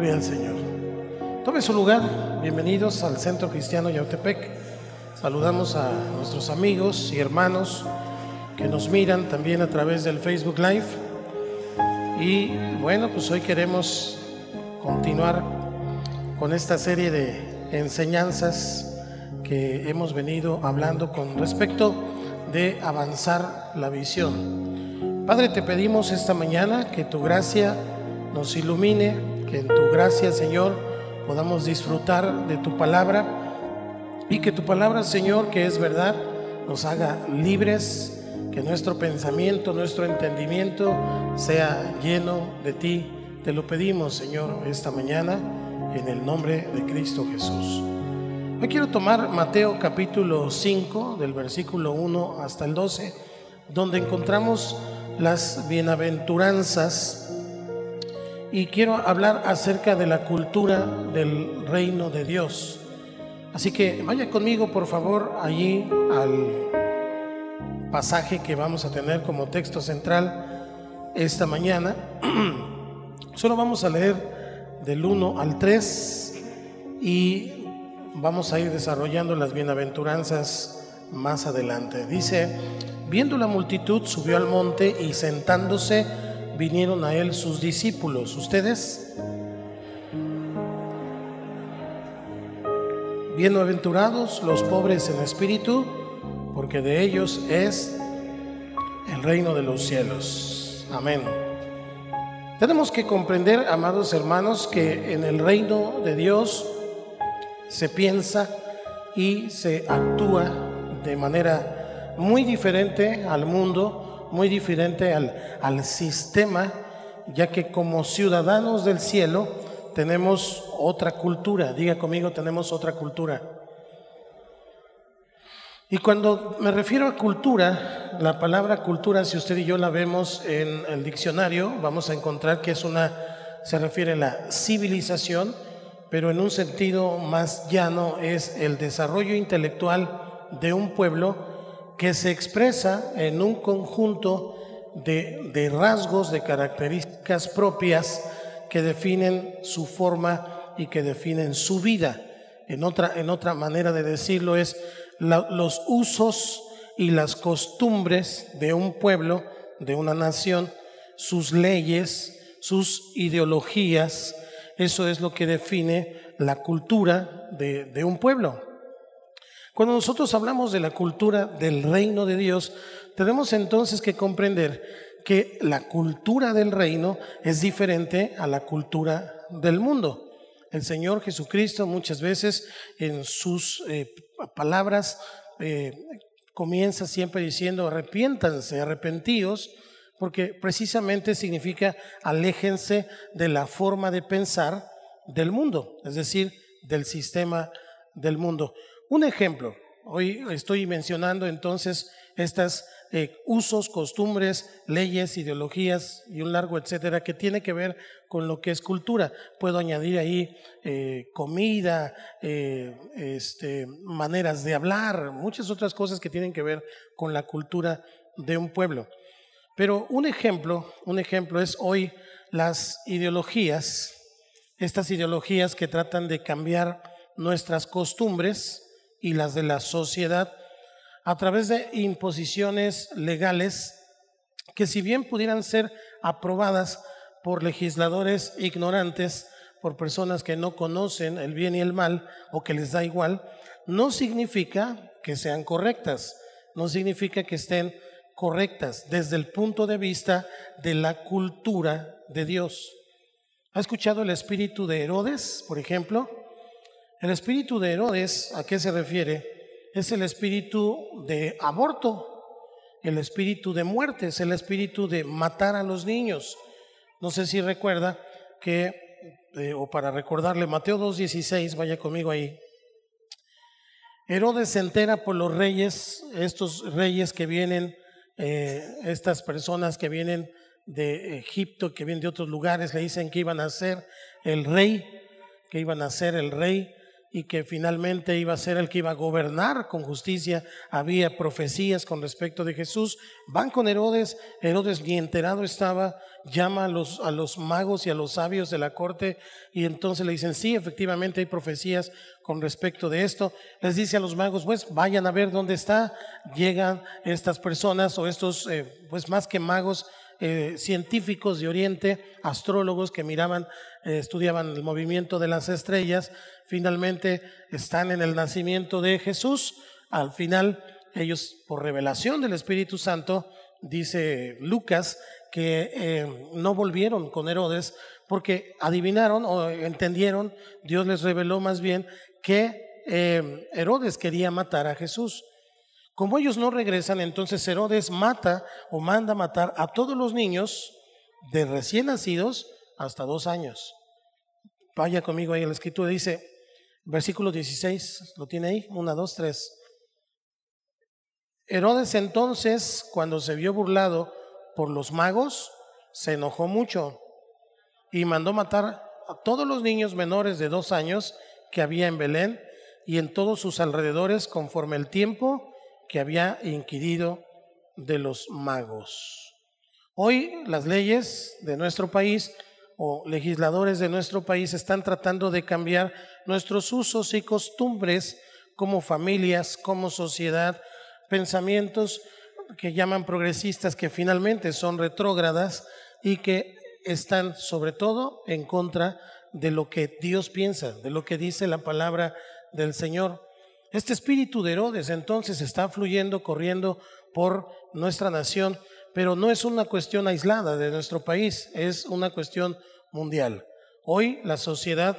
Gloria Señor. Tome su lugar. Bienvenidos al Centro Cristiano Yautepec. Saludamos a nuestros amigos y hermanos que nos miran también a través del Facebook Live. Y bueno, pues hoy queremos continuar con esta serie de enseñanzas que hemos venido hablando con respecto de avanzar la visión. Padre, te pedimos esta mañana que tu gracia nos ilumine, que en tu gracia, Señor, podamos disfrutar de tu palabra y que tu palabra, Señor, que es verdad, nos haga libres, que nuestro pensamiento, nuestro entendimiento sea lleno de ti. Te lo pedimos, Señor, esta mañana, en el nombre de Cristo Jesús. Hoy quiero tomar Mateo capítulo 5, del versículo 1 hasta el 12, donde encontramos las bienaventuranzas y quiero hablar acerca de la cultura del reino de Dios. Así que vaya conmigo, por favor, allí al pasaje que vamos a tener como texto central esta mañana. Solo vamos a leer del 1 al 3 y vamos a ir desarrollando las bienaventuranzas más adelante. Dice, viendo la multitud, subió al monte y sentándose, vinieron a él sus discípulos. ¿Ustedes? Bienaventurados los pobres en espíritu, porque de ellos es el reino de los cielos. Amén. Tenemos que comprender, amados hermanos, que en el reino de Dios se piensa y se actúa de manera muy diferente al mundo muy diferente al, al sistema, ya que como ciudadanos del cielo tenemos otra cultura. Diga conmigo, tenemos otra cultura. Y cuando me refiero a cultura, la palabra cultura, si usted y yo la vemos en el diccionario, vamos a encontrar que es una, se refiere a la civilización, pero en un sentido más llano es el desarrollo intelectual de un pueblo que se expresa en un conjunto de, rasgos, de características propias que definen su forma y que definen su vida. En otra, en otra manera de decirlo es los usos y las costumbres de un pueblo, de una nación, sus leyes, sus ideologías, eso es lo que define la cultura de, de un pueblo. Cuando nosotros hablamos de la cultura del reino de Dios, tenemos entonces que comprender que la cultura del reino es diferente a la cultura del mundo. El Señor Jesucristo muchas veces en sus eh, palabras eh, comienza siempre diciendo arrepiéntanse, arrepentíos, porque precisamente significa aléjense de la forma de pensar del mundo, es decir, del sistema del mundo. Un ejemplo, hoy estoy mencionando entonces estos eh, usos, costumbres, leyes, ideologías y un largo etcétera que tiene que ver con lo que es cultura. Puedo añadir ahí eh, comida, eh, este, maneras de hablar, muchas otras cosas que tienen que ver con la cultura de un pueblo. Pero un ejemplo, un ejemplo es hoy las ideologías, estas ideologías que tratan de cambiar nuestras costumbres, y las de la sociedad a través de imposiciones legales que si bien pudieran ser aprobadas por legisladores ignorantes, por personas que no conocen el bien y el mal o que les da igual, no significa que sean correctas, no significa que estén correctas desde el punto de vista de la cultura de Dios. ¿Ha escuchado el espíritu de Herodes, por ejemplo? El espíritu de Herodes, ¿a qué se refiere? Es el espíritu de aborto, el espíritu de muerte, es el espíritu de matar a los niños. No sé si recuerda que, eh, o para recordarle, Mateo 2.16, vaya conmigo ahí. Herodes se entera por los reyes, estos reyes que vienen, eh, estas personas que vienen de Egipto, que vienen de otros lugares, le dicen que iban a ser el rey, que iban a ser el rey y que finalmente iba a ser el que iba a gobernar con justicia. Había profecías con respecto de Jesús. Van con Herodes, Herodes ni enterado estaba, llama a los, a los magos y a los sabios de la corte y entonces le dicen, sí, efectivamente hay profecías con respecto de esto. Les dice a los magos, pues vayan a ver dónde está. Llegan estas personas o estos, eh, pues más que magos, eh, científicos de Oriente, astrólogos que miraban, eh, estudiaban el movimiento de las estrellas, finalmente están en el nacimiento de Jesús. Al final, ellos, por revelación del Espíritu Santo, dice Lucas, que eh, no volvieron con Herodes porque adivinaron o entendieron, Dios les reveló más bien que Herodes quería matar a Jesús. Como ellos no regresan, entonces Herodes mata o manda matar a todos los niños de recién nacidos hasta dos años. Vaya conmigo ahí la escritura, dice, versículo 16, ¿lo tiene ahí? Una, dos, tres. Herodes entonces, cuando se vio burlado por los magos, se enojó mucho y mandó matar a todos los niños menores de dos años que había en Belén y en todos sus alrededores conforme el tiempo que había inquirido de los magos. Hoy las leyes de nuestro país o legisladores de nuestro país están tratando de cambiar nuestros usos y costumbres como familias, como sociedad, pensamientos que llaman progresistas que finalmente son retrógradas y que están sobre todo en contra de lo que Dios piensa, de lo que dice la palabra del Señor. Este espíritu de Herodes entonces está fluyendo, corriendo por nuestra nación, pero no es una cuestión aislada de nuestro país, es una cuestión mundial. Hoy la sociedad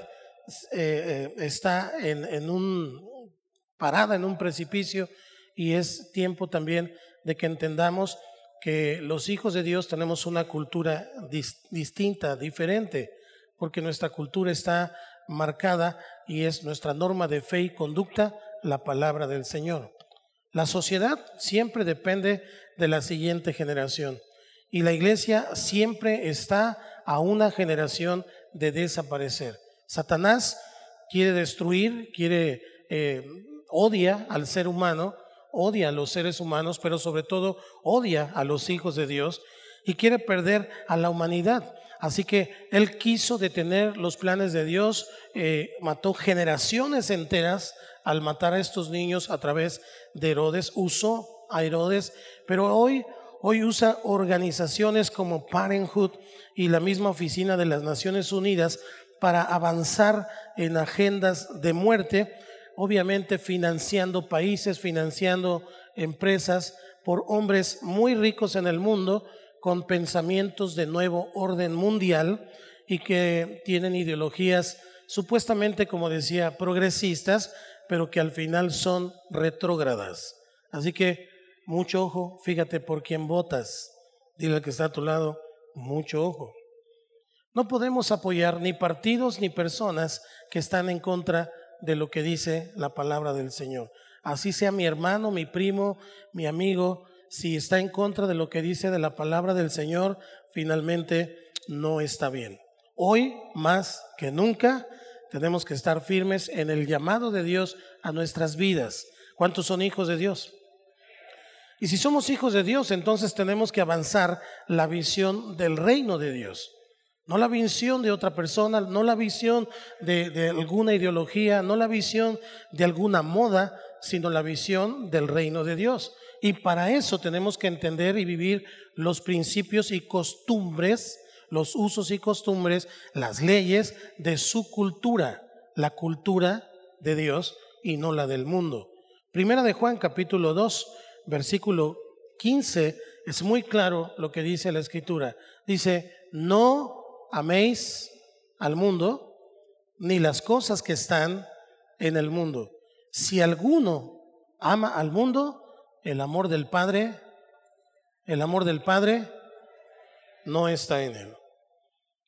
eh, eh, está en, un parada en un precipicio y es tiempo también de que entendamos que los hijos de Dios tenemos una cultura distinta, diferente, porque nuestra cultura está marcada y es nuestra norma de fe y conducta la palabra del Señor. La sociedad siempre depende de la siguiente generación y la iglesia siempre está a una generación de desaparecer. Satanás quiere destruir, quiere, eh, odia al ser humano, odia a los seres humanos, pero sobre todo odia a los hijos de Dios y quiere perder a la humanidad. Así que él quiso detener los planes de Dios, eh, mató generaciones enteras al matar a estos niños a través de Herodes, usó a Herodes, pero hoy, hoy usa organizaciones como Parenthood y la misma oficina de las Naciones Unidas para avanzar en agendas de muerte, obviamente financiando países, financiando empresas por hombres muy ricos en el mundo con pensamientos de nuevo orden mundial y que tienen ideologías supuestamente, como decía, progresistas, pero que al final son retrógradas. Así que mucho ojo, fíjate por quién votas. Dile al que está a tu lado, mucho ojo. No podemos apoyar ni partidos ni personas que están en contra de lo que dice la palabra del Señor. Así sea mi hermano, mi primo, mi amigo, si está en contra de lo que dice de la palabra del Señor, finalmente no está bien. Hoy, más que nunca, tenemos que estar firmes en el llamado de Dios a nuestras vidas. ¿Cuántos son hijos de Dios? Y si somos hijos de Dios, entonces tenemos que avanzar la visión del reino de Dios. No la visión de otra persona, no la visión de, de, alguna ideología, no la visión de alguna moda, sino la visión del reino de Dios. Y para eso tenemos que entender y vivir los principios y costumbres los usos y costumbres, las leyes de su cultura, la cultura de Dios y no la del mundo. Primera de Juan capítulo 2, versículo 15, es muy claro lo que dice la escritura. Dice, no améis al mundo ni las cosas que están en el mundo. Si alguno ama al mundo, el amor del Padre, el amor del Padre no está en él.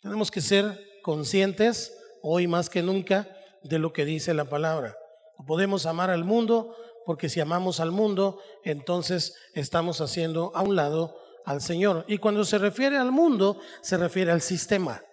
Tenemos que ser conscientes hoy más que nunca de lo que dice la palabra. podemos amar al mundo porque si amamos al mundo, entonces estamos haciendo a un lado al Señor. Y cuando se refiere al mundo, se refiere al sistema.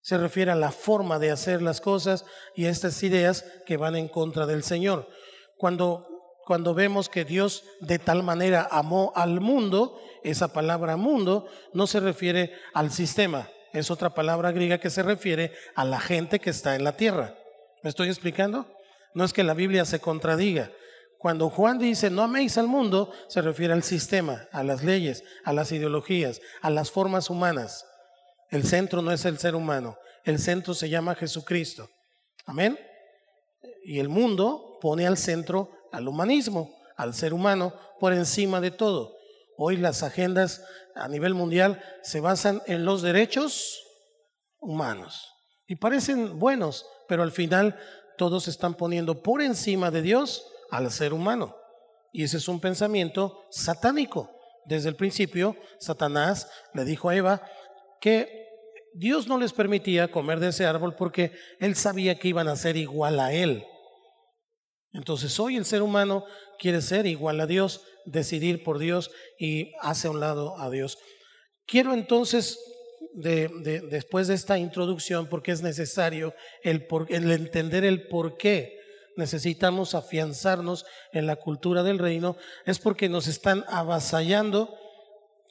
Se refiere a la forma de hacer las cosas y a estas ideas que van en contra del Señor. Cuando, cuando vemos que Dios de tal manera amó al mundo, esa palabra mundo no se refiere al sistema, es otra palabra griega que se refiere a la gente que está en la tierra. ¿Me estoy explicando? No es que la Biblia se contradiga. Cuando Juan dice no améis al mundo, se refiere al sistema, a las leyes, a las ideologías, a las formas humanas. El centro no es el ser humano, el centro se llama Jesucristo. Amén. Y el mundo pone al centro al humanismo, al ser humano, por encima de todo. Hoy las agendas a nivel mundial se basan en los derechos humanos y parecen buenos, pero al final todos están poniendo por encima de Dios al ser humano. Y ese es un pensamiento satánico. Desde el principio, Satanás le dijo a Eva que Dios no les permitía comer de ese árbol porque él sabía que iban a ser igual a él. Entonces hoy el ser humano quiere ser igual a Dios, decidir por Dios y hace a un lado a Dios. Quiero entonces, después de esta introducción, porque es necesario el, el entender el por qué necesitamos afianzarnos en la cultura del reino, es porque nos están avasallando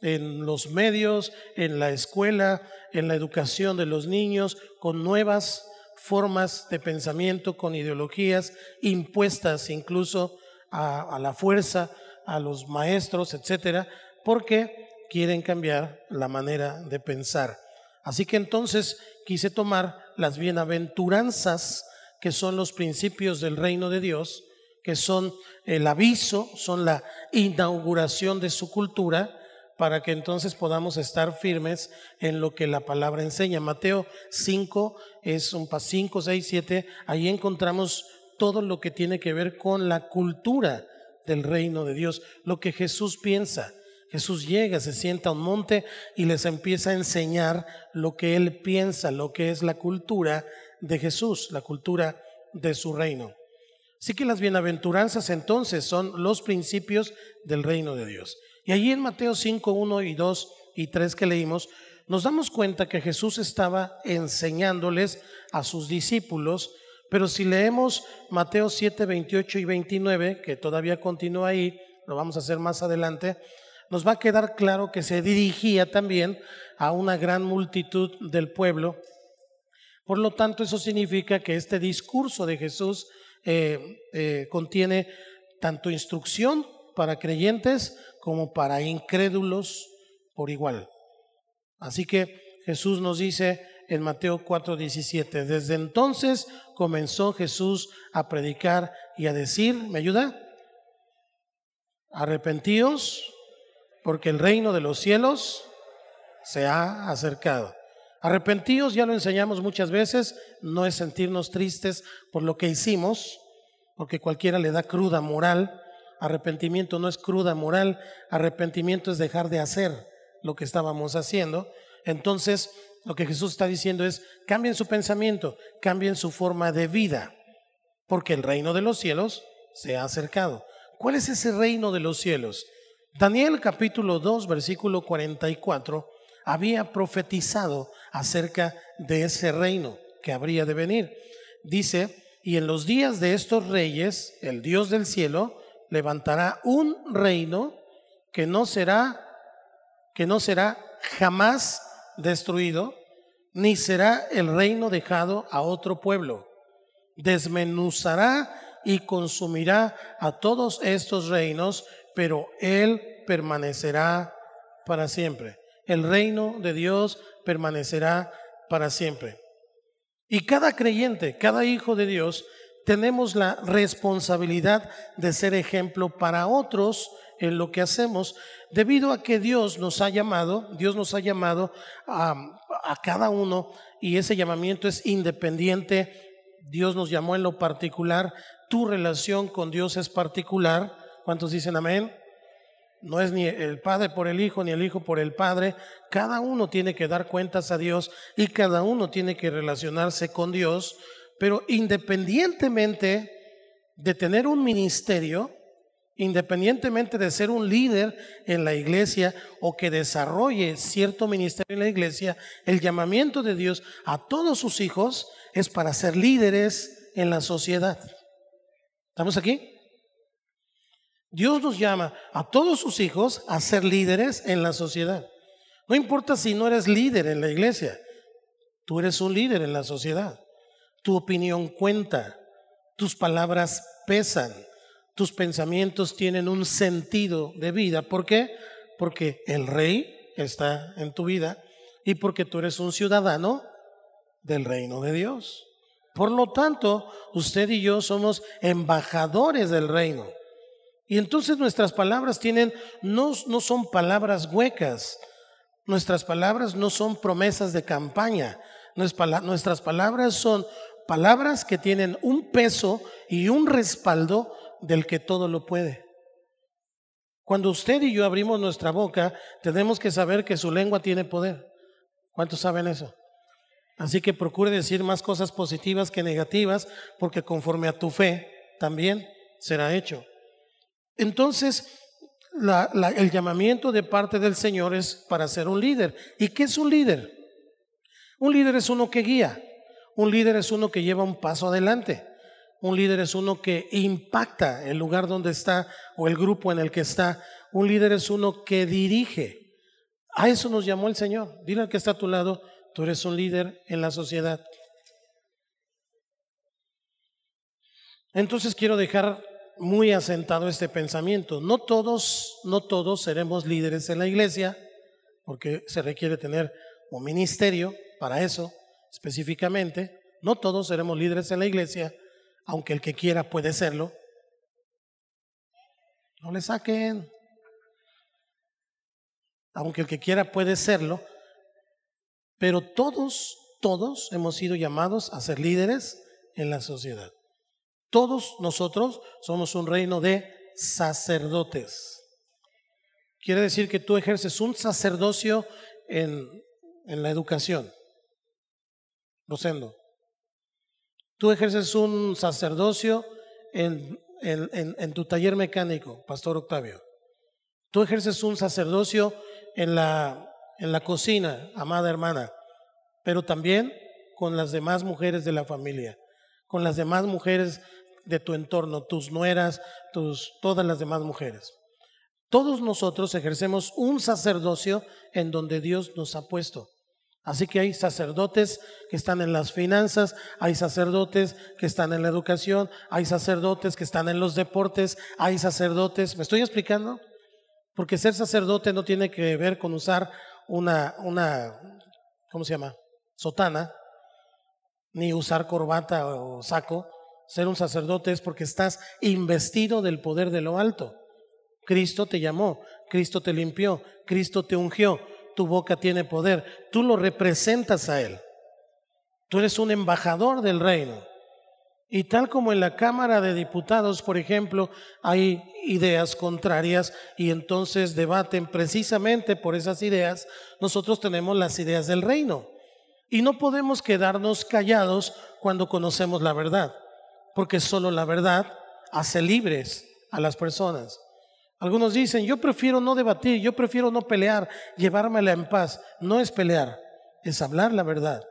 en los medios, en la escuela, en la educación de los niños, con nuevas formas de pensamiento, con ideologías impuestas incluso a, la fuerza, a los maestros, etcétera, porque quieren cambiar la manera de pensar. Así que entonces quise tomar las bienaventuranzas, que son los principios del reino de Dios, que son el aviso, son la inauguración de su cultura, para que entonces podamos estar firmes en lo que la palabra enseña. Mateo 5 es un 5, 6, 7, ahí encontramos todo lo que tiene que ver con la cultura del reino de Dios, lo que Jesús piensa. Jesús llega, se sienta a un monte y les empieza a enseñar lo que él piensa, lo que es la cultura de Jesús, la cultura de su reino. Así que las bienaventuranzas entonces son los principios del reino de Dios. Y allí en Mateo 5, 1 y 2 y 3 que leímos, nos damos cuenta que Jesús estaba enseñándoles a sus discípulos, pero si leemos Mateo 7, 28 y 29, que todavía continúa ahí, lo vamos a hacer más adelante, nos va a quedar claro que se dirigía también a una gran multitud del pueblo. Por lo tanto, eso significa que este discurso de Jesús eh, eh, contiene tanto instrucción para creyentes como para incrédulos por igual. Así que Jesús nos dice en Mateo 4:17, desde entonces comenzó Jesús a predicar y a decir, ¿me ayuda? Arrepentíos porque el reino de los cielos se ha acercado. Arrepentíos, ya lo enseñamos muchas veces, no es sentirnos tristes por lo que hicimos, porque cualquiera le da cruda moral, Arrepentimiento no es cruda moral, arrepentimiento es dejar de hacer lo que estábamos haciendo. Entonces, lo que Jesús está diciendo es, cambien su pensamiento, cambien su forma de vida, porque el reino de los cielos se ha acercado. ¿Cuál es ese reino de los cielos? Daniel capítulo 2, versículo 44, había profetizado acerca de ese reino que habría de venir. Dice, y en los días de estos reyes, el Dios del cielo levantará un reino que no será que no será jamás destruido, ni será el reino dejado a otro pueblo. Desmenuzará y consumirá a todos estos reinos, pero él permanecerá para siempre. El reino de Dios permanecerá para siempre. Y cada creyente, cada hijo de Dios, tenemos la responsabilidad de ser ejemplo para otros en lo que hacemos, debido a que Dios nos ha llamado, Dios nos ha llamado a, a cada uno y ese llamamiento es independiente. Dios nos llamó en lo particular, tu relación con Dios es particular. ¿Cuántos dicen amén? No es ni el Padre por el Hijo, ni el Hijo por el Padre. Cada uno tiene que dar cuentas a Dios y cada uno tiene que relacionarse con Dios pero independientemente de tener un ministerio, Independientemente de ser un líder en la iglesia o que desarrolle cierto ministerio en la iglesia, el llamamiento de Dios a todos sus hijos es para ser líderes en la sociedad. ¿Estamos aquí? Dios nos llama a todos sus hijos a ser líderes en la sociedad. No importa si no eres líder en la iglesia, tú eres un líder en la sociedad. Tu opinión cuenta, tus palabras pesan, tus pensamientos tienen un sentido de vida. ¿Por qué? Porque el rey está en tu vida y porque tú eres un ciudadano del reino de Dios. Por lo tanto, usted y yo somos embajadores del reino. Y entonces nuestras palabras tienen, no, no son palabras huecas, nuestras palabras no son promesas de campaña, nuestras palabras son palabras que tienen un peso y un respaldo del que todo lo puede. Cuando usted y yo abrimos nuestra boca, tenemos que saber que su lengua tiene poder. ¿Cuántos saben eso? Así que procure decir más cosas positivas que negativas, porque conforme a tu fe también será hecho. Entonces, el llamamiento de parte del Señor es para ser un líder. ¿Y qué es un líder? Un líder es uno que guía, un líder es uno que lleva un paso adelante, un líder es uno que impacta el lugar donde está o el grupo en el que está, un líder es uno que dirige. A eso nos llamó el Señor. Dile al que está a tu lado, tú eres un líder en la sociedad. Entonces quiero dejar muy asentado este pensamiento. No todos, no todos seremos líderes en la iglesia, porque se requiere tener un ministerio para eso específicamente. No todos seremos líderes en la iglesia, aunque el que quiera puede serlo. No le saquen. Aunque el que quiera puede serlo, pero todos, todos hemos sido llamados a ser líderes en la sociedad. Todos nosotros somos un reino de sacerdotes. Quiere decir que tú ejerces un sacerdocio en, en la educación. Rosendo. Tú ejerces un sacerdocio en, en, en, tu taller mecánico, Pastor Octavio. Tú ejerces un sacerdocio en la, en la cocina, amada hermana, pero también con las demás mujeres de la familia, con las demás mujeres de tu entorno, tus nueras, tus, todas las demás mujeres. Todos nosotros ejercemos un sacerdocio en donde Dios nos ha puesto. Así que hay sacerdotes que están en las finanzas, hay sacerdotes que están en la educación, hay sacerdotes que están en los deportes, hay sacerdotes, ¿me estoy explicando? Porque ser sacerdote no tiene que ver con usar una, una ¿cómo se llama? Sotana, ni usar corbata o saco, ser un sacerdote es porque estás investido del poder de lo alto. Cristo te llamó, Cristo te limpió, Cristo te ungió, tu boca tiene poder, tú lo representas a Él. Tú eres un embajador del reino. Y tal como en la Cámara de Diputados, por ejemplo, hay ideas contrarias y entonces debaten precisamente por esas ideas, nosotros tenemos las ideas del reino. Y no podemos quedarnos callados cuando conocemos la verdad porque solo la verdad hace libres a las personas. Algunos dicen, yo prefiero no debatir, yo prefiero no pelear, llevármela en paz. No es pelear, es hablar la verdad.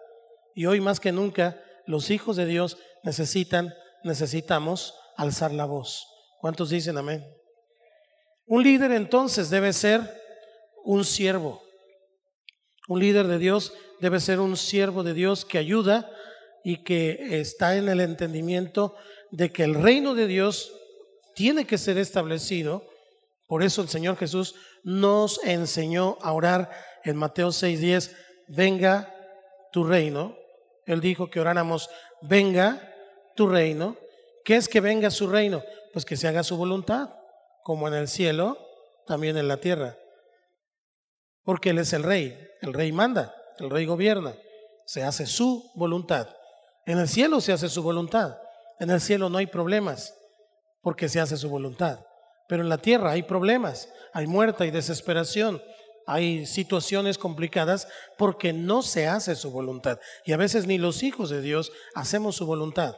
Y hoy más que nunca, los hijos de Dios necesitan, necesitamos alzar la voz. ¿Cuántos dicen amén? Un líder entonces debe ser un siervo. Un líder de Dios debe ser un siervo de Dios que ayuda y que está en el entendimiento de que el reino de Dios tiene que ser establecido. Por eso el Señor Jesús nos enseñó a orar en Mateo 6:10, venga tu reino. Él dijo que oráramos, venga tu reino. ¿Qué es que venga su reino? Pues que se haga su voluntad, como en el cielo, también en la tierra. Porque Él es el rey, el rey manda, el rey gobierna, se hace su voluntad. En el cielo se hace su voluntad. En el cielo no hay problemas porque se hace su voluntad. Pero en la tierra hay problemas, hay muerte, hay desesperación, hay situaciones complicadas porque no se hace su voluntad. Y a veces ni los hijos de Dios hacemos su voluntad.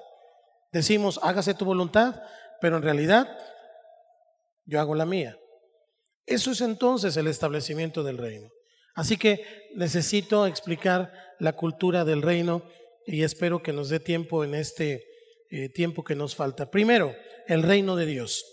Decimos, hágase tu voluntad, pero en realidad yo hago la mía. Eso es entonces el establecimiento del reino. Así que necesito explicar la cultura del reino y espero que nos dé tiempo en este eh, tiempo que nos falta. Primero, el reino de Dios.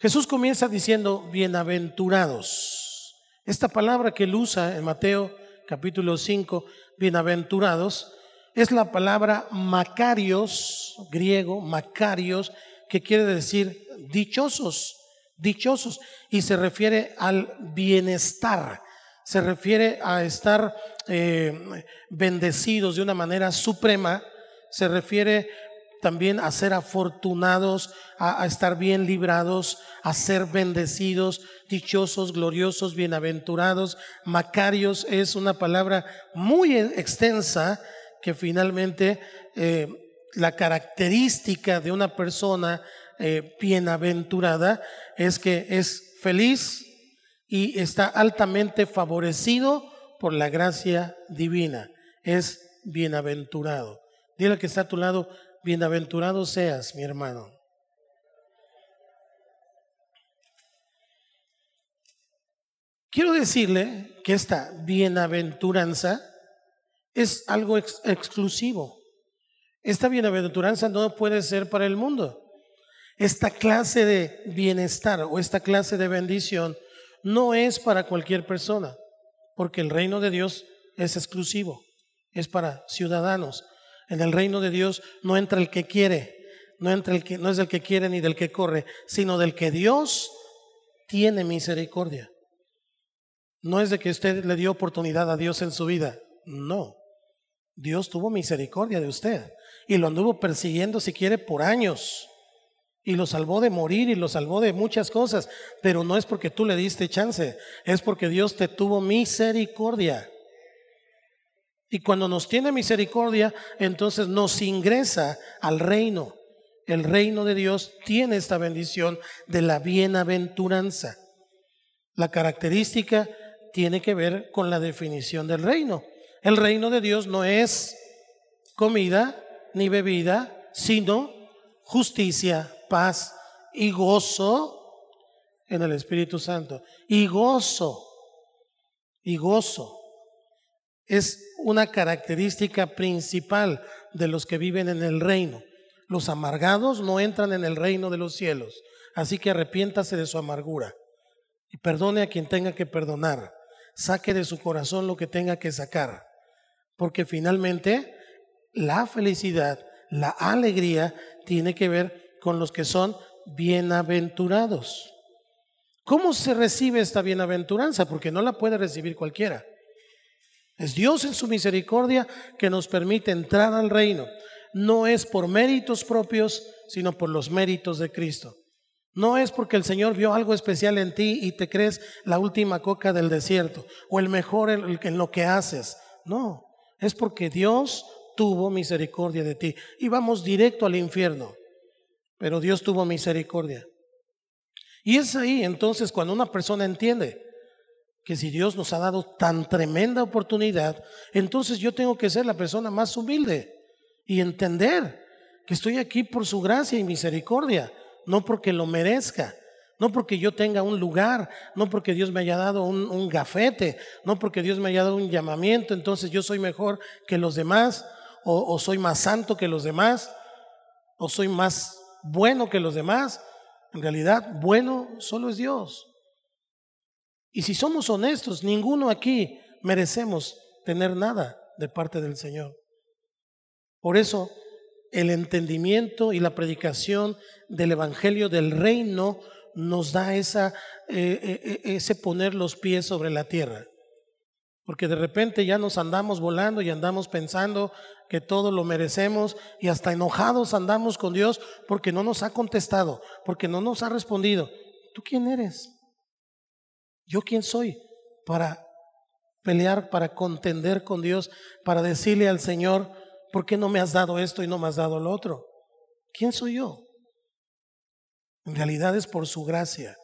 Jesús comienza diciendo, bienaventurados. Esta palabra que él usa en Mateo capítulo 5, bienaventurados, es la palabra macarios, griego, macarios, que quiere decir dichosos, dichosos, y se refiere al bienestar, se refiere a estar eh, bendecidos de una manera suprema, se refiere también a ser afortunados, a, estar bien librados, a ser bendecidos, dichosos, gloriosos, bienaventurados. Macarios es una palabra muy extensa que finalmente eh, la característica de una persona eh, bienaventurada es que es feliz y está altamente favorecido por la gracia divina. Es bienaventurado. Dile que está a tu lado, bienaventurado seas, mi hermano. Quiero decirle que esta bienaventuranza es algo exclusivo. Esta bienaventuranza no puede ser para el mundo. Esta clase de bienestar o esta clase de bendición no es para cualquier persona, porque el reino de Dios es exclusivo, es para ciudadanos. En el reino de Dios no entra el que quiere, no entra el que no es del que quiere ni del que corre, sino del que Dios tiene misericordia. No es de que usted le dio oportunidad a Dios en su vida, no. Dios tuvo misericordia de usted y lo anduvo persiguiendo si quiere por años y lo salvó de morir y lo salvó de muchas cosas, pero no es porque tú le diste chance, es porque Dios te tuvo misericordia. Y cuando nos tiene misericordia, entonces nos ingresa al reino. El reino de Dios tiene esta bendición de la bienaventuranza. La característica tiene que ver con la definición del reino. El reino de Dios no es comida ni bebida, sino justicia, paz y gozo en el Espíritu Santo. Y gozo, y gozo es una característica principal de los que viven en el reino. Los amargados no entran en el reino de los cielos, así que arrepiéntase de su amargura y perdone a quien tenga que perdonar. Saque de su corazón lo que tenga que sacar porque finalmente la felicidad, la alegría tiene que ver con los que son bienaventurados. ¿Cómo se recibe esta bienaventuranza? Porque no la puede recibir cualquiera. Es Dios en su misericordia que nos permite entrar al reino. No es por méritos propios, sino por los méritos de Cristo. No es porque el Señor vio algo especial en ti y te crees la última coca del desierto o el mejor en lo que haces. No, es porque Dios tuvo misericordia de ti. Y vamos directo al infierno, pero Dios tuvo misericordia. Y es ahí entonces cuando una persona entiende que si Dios nos ha dado tan tremenda oportunidad, entonces yo tengo que ser la persona más humilde y entender que estoy aquí por su gracia y misericordia, no porque lo merezca. No porque yo tenga un lugar, no porque Dios me haya dado un, gafete, no porque Dios me haya dado un llamamiento, entonces yo soy mejor que los demás, o, o soy más santo que los demás, o soy más bueno que los demás. En realidad, bueno solo es Dios. Y si somos honestos, ninguno aquí merecemos tener nada de parte del Señor. Por eso, el entendimiento y la predicación del Evangelio del Reino nos da esa, eh, eh, eh, ese poner los pies sobre la tierra. Porque de repente ya nos andamos volando y andamos pensando que todo lo merecemos y hasta enojados andamos con Dios porque no nos ha contestado, porque no nos ha respondido. ¿Tú quién eres? ¿Yo quién soy para pelear, para contender con Dios, para decirle al Señor, ¿por qué no me has dado esto y no me has dado lo otro? ¿Quién soy yo? En realidad es por su gracia.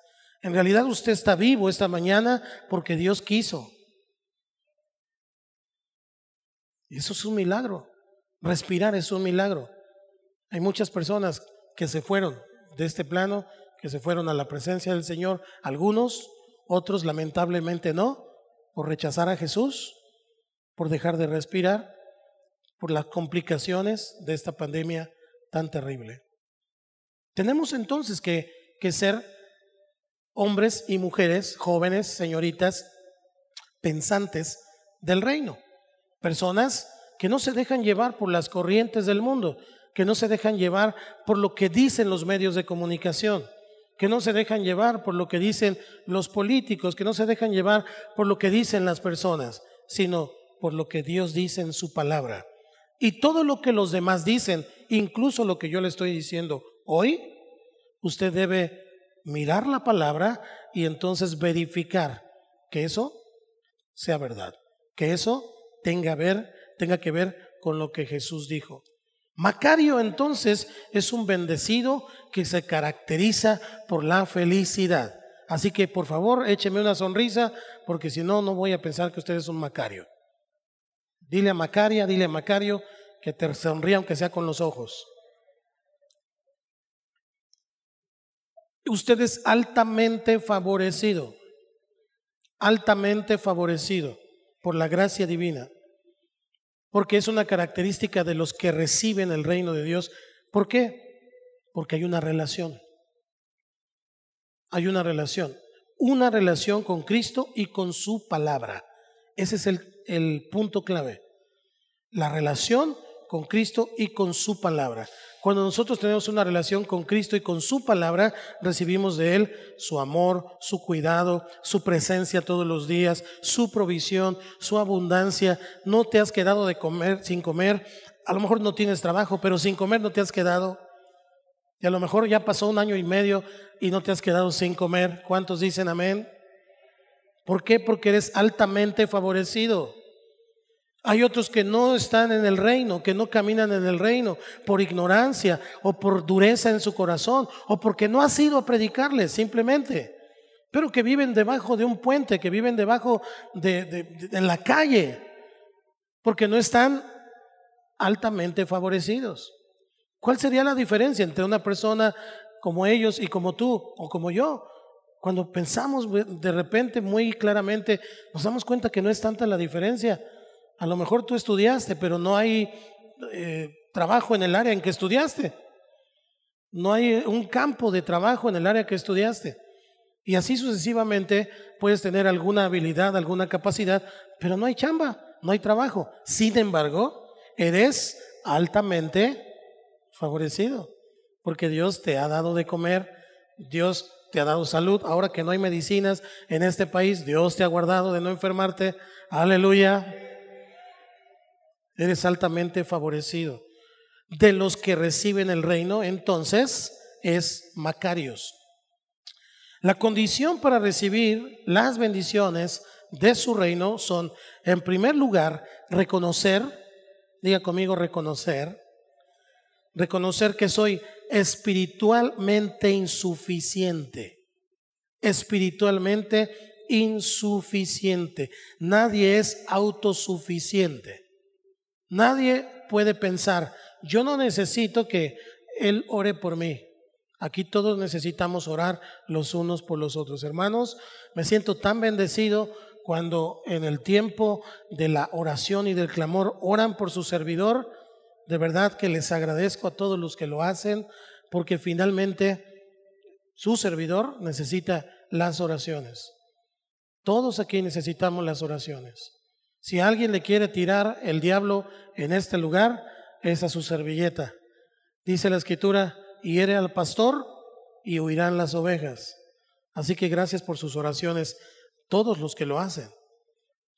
En realidad usted está vivo esta mañana porque Dios quiso. Y eso es un milagro. Respirar es un milagro. Hay muchas personas que se fueron de este plano que se fueron a la presencia del Señor, algunos, otros lamentablemente no, por rechazar a Jesús, por dejar de respirar, por las complicaciones de esta pandemia tan terrible. Tenemos entonces que, que ser hombres y mujeres, jóvenes, señoritas, pensantes del reino, personas que no se dejan llevar por las corrientes del mundo, que no se dejan llevar por lo que dicen los medios de comunicación, que no se dejan llevar por lo que dicen los políticos, que no se dejan llevar por lo que dicen las personas, sino por lo que Dios dice en su palabra. Y todo lo que los demás dicen, incluso lo que yo le estoy diciendo hoy, usted debe mirar la palabra y entonces verificar que eso sea verdad, que eso tenga, tenga que ver con lo que Jesús dijo. Macario entonces es un bendecido que se caracteriza por la felicidad. Así que por favor écheme una sonrisa porque si no, no voy a pensar que usted es un Macario. Dile a Macaria, dile a Macario que te sonría aunque sea con los ojos. Usted es altamente favorecido, altamente favorecido por la gracia divina, porque es una característica de los que reciben el reino de Dios. ¿Por qué? Porque hay una relación. Hay una relación, una relación con Cristo y con su palabra. Ese es el, el punto clave. La relación con Cristo y con su palabra. Cuando nosotros tenemos una relación con Cristo y con su palabra, recibimos de Él su amor, su cuidado, su presencia todos los días, su provisión, su abundancia. No te has quedado de comer sin comer. A lo mejor no tienes trabajo, pero sin comer no te has quedado. Y a lo mejor ya pasó un año y medio y no te has quedado sin comer. ¿Cuántos dicen amén? ¿Por qué? Porque eres altamente favorecido. Hay otros que no están en el reino, que no caminan en el reino por ignorancia o por dureza en su corazón o porque no ha sido a predicarles simplemente, pero que viven debajo de un puente, que viven debajo de, de, la calle, porque no están altamente favorecidos. ¿Cuál sería la diferencia entre una persona como ellos y como tú o como yo? Cuando pensamos de repente muy claramente, nos damos cuenta que no es tanta la diferencia. A lo mejor tú estudiaste, pero no hay eh, trabajo en el área en que estudiaste. No hay un campo de trabajo en el área que estudiaste. Y así sucesivamente puedes tener alguna habilidad, alguna capacidad, pero no hay chamba, no hay trabajo. Sin embargo, eres altamente favorecido, porque Dios te ha dado de comer, Dios te ha dado salud. Ahora que no hay medicinas en este país, Dios te ha guardado de no enfermarte. Aleluya eres altamente favorecido. De los que reciben el reino, entonces, es Macarios. La condición para recibir las bendiciones de su reino son, en primer lugar, reconocer, diga conmigo, reconocer, reconocer que soy espiritualmente insuficiente, espiritualmente insuficiente. Nadie es autosuficiente. Nadie puede pensar, yo no necesito que Él ore por mí. Aquí todos necesitamos orar los unos por los otros. Hermanos, me siento tan bendecido cuando en el tiempo de la oración y del clamor oran por su servidor. De verdad que les agradezco a todos los que lo hacen, porque finalmente su servidor necesita las oraciones. Todos aquí necesitamos las oraciones. Si alguien le quiere tirar el diablo en este lugar, es a su servilleta. Dice la escritura, hiere al pastor y huirán las ovejas. Así que gracias por sus oraciones, todos los que lo hacen.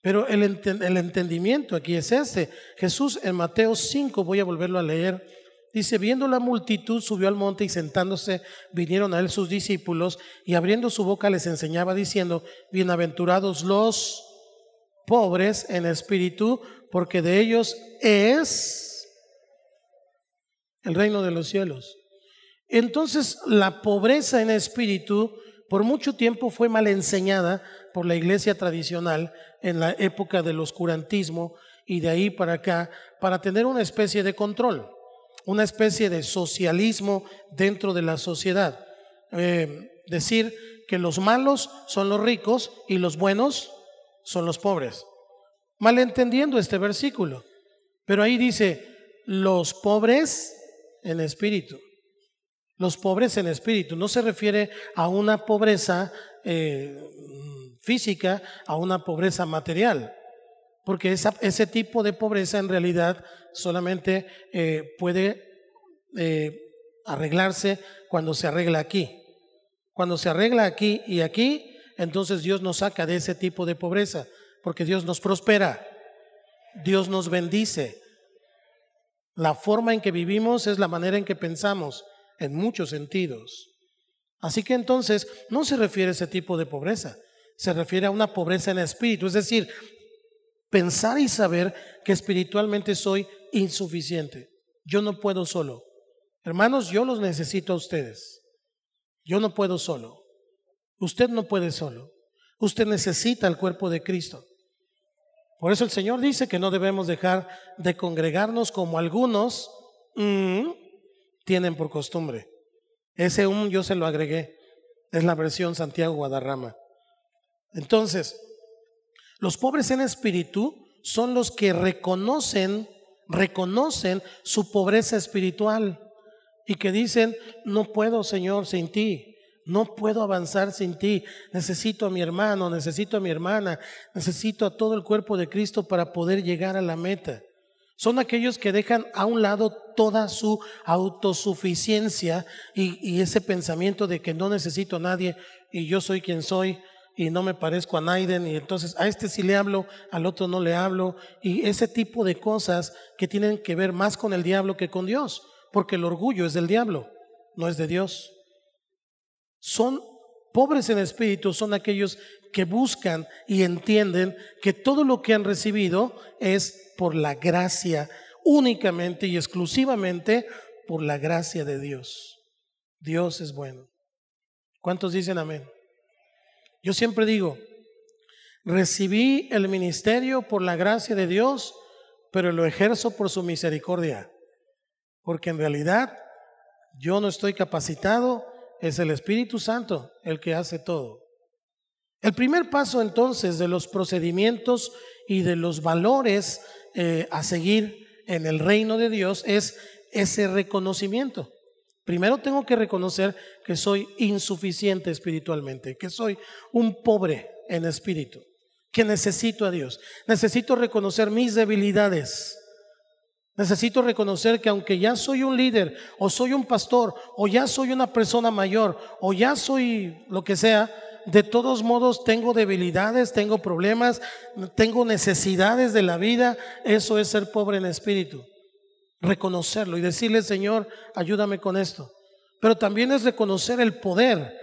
Pero el, el entendimiento aquí es este. Jesús en Mateo 5, voy a volverlo a leer, dice, viendo la multitud, subió al monte y sentándose, vinieron a él sus discípulos y abriendo su boca les enseñaba diciendo, bienaventurados los pobres en espíritu, porque de ellos es el reino de los cielos. Entonces, la pobreza en espíritu por mucho tiempo fue mal enseñada por la iglesia tradicional en la época del oscurantismo y de ahí para acá, para tener una especie de control, una especie de socialismo dentro de la sociedad. eh, decir que los malos son los ricos y los buenos son los pobres. Malentendiendo este versículo. Pero ahí dice, los pobres en espíritu. Los pobres en espíritu. No se refiere a una pobreza eh, física, a una pobreza material. Porque ese tipo de pobreza en realidad solamente eh, puede eh, arreglarse cuando se arregla aquí. Cuando se arregla aquí y aquí, entonces Dios nos saca de ese tipo de pobreza, porque Dios nos prospera, Dios nos bendice. La forma en que vivimos es la manera en que pensamos, en muchos sentidos. Así que entonces no se refiere a ese tipo de pobreza, se refiere a una pobreza en espíritu, es decir, pensar y saber que espiritualmente soy insuficiente. Yo no puedo solo. Hermanos, yo los necesito a ustedes. Yo no puedo solo. Usted no puede solo. Usted necesita el cuerpo de Cristo. Por eso el Señor dice que no debemos dejar de congregarnos como algunos mm, tienen por costumbre. Ese un yo se lo agregué. Es la versión Santiago Guadarrama. Entonces, los pobres en espíritu son los que reconocen, reconocen su pobreza espiritual y que dicen, no puedo, Señor, sin ti. No puedo avanzar sin ti. Necesito a mi hermano, necesito a mi hermana, necesito a todo el cuerpo de Cristo para poder llegar a la meta. Son aquellos que dejan a un lado toda su autosuficiencia y, ese pensamiento de que no necesito a nadie y yo soy quien soy y no me parezco a Naiden y entonces a este sí le hablo, al otro no le hablo y ese tipo de cosas que tienen que ver más con el diablo que con Dios, porque el orgullo es del diablo, no es de Dios. Son pobres en espíritu, son aquellos que buscan y entienden que todo lo que han recibido es por la gracia, únicamente y exclusivamente por la gracia de Dios. Dios es bueno. ¿Cuántos dicen amén? Yo siempre digo, recibí el ministerio por la gracia de Dios, pero lo ejerzo por su misericordia, porque en realidad yo no estoy capacitado, es el Espíritu Santo el que hace todo. El primer paso entonces de los procedimientos y de los valores eh, a seguir en el reino de Dios es ese reconocimiento. Primero tengo que reconocer que soy insuficiente espiritualmente, que soy un pobre en espíritu, que necesito a Dios. Necesito reconocer mis debilidades. Necesito reconocer que aunque ya soy un líder, o soy un pastor, o ya soy una persona mayor, o ya soy lo que sea, de todos modos tengo debilidades, tengo problemas, tengo necesidades de la vida. Eso es ser pobre en espíritu reconocerlo y decirle, Señor, ayúdame con esto. Pero también es reconocer el poder,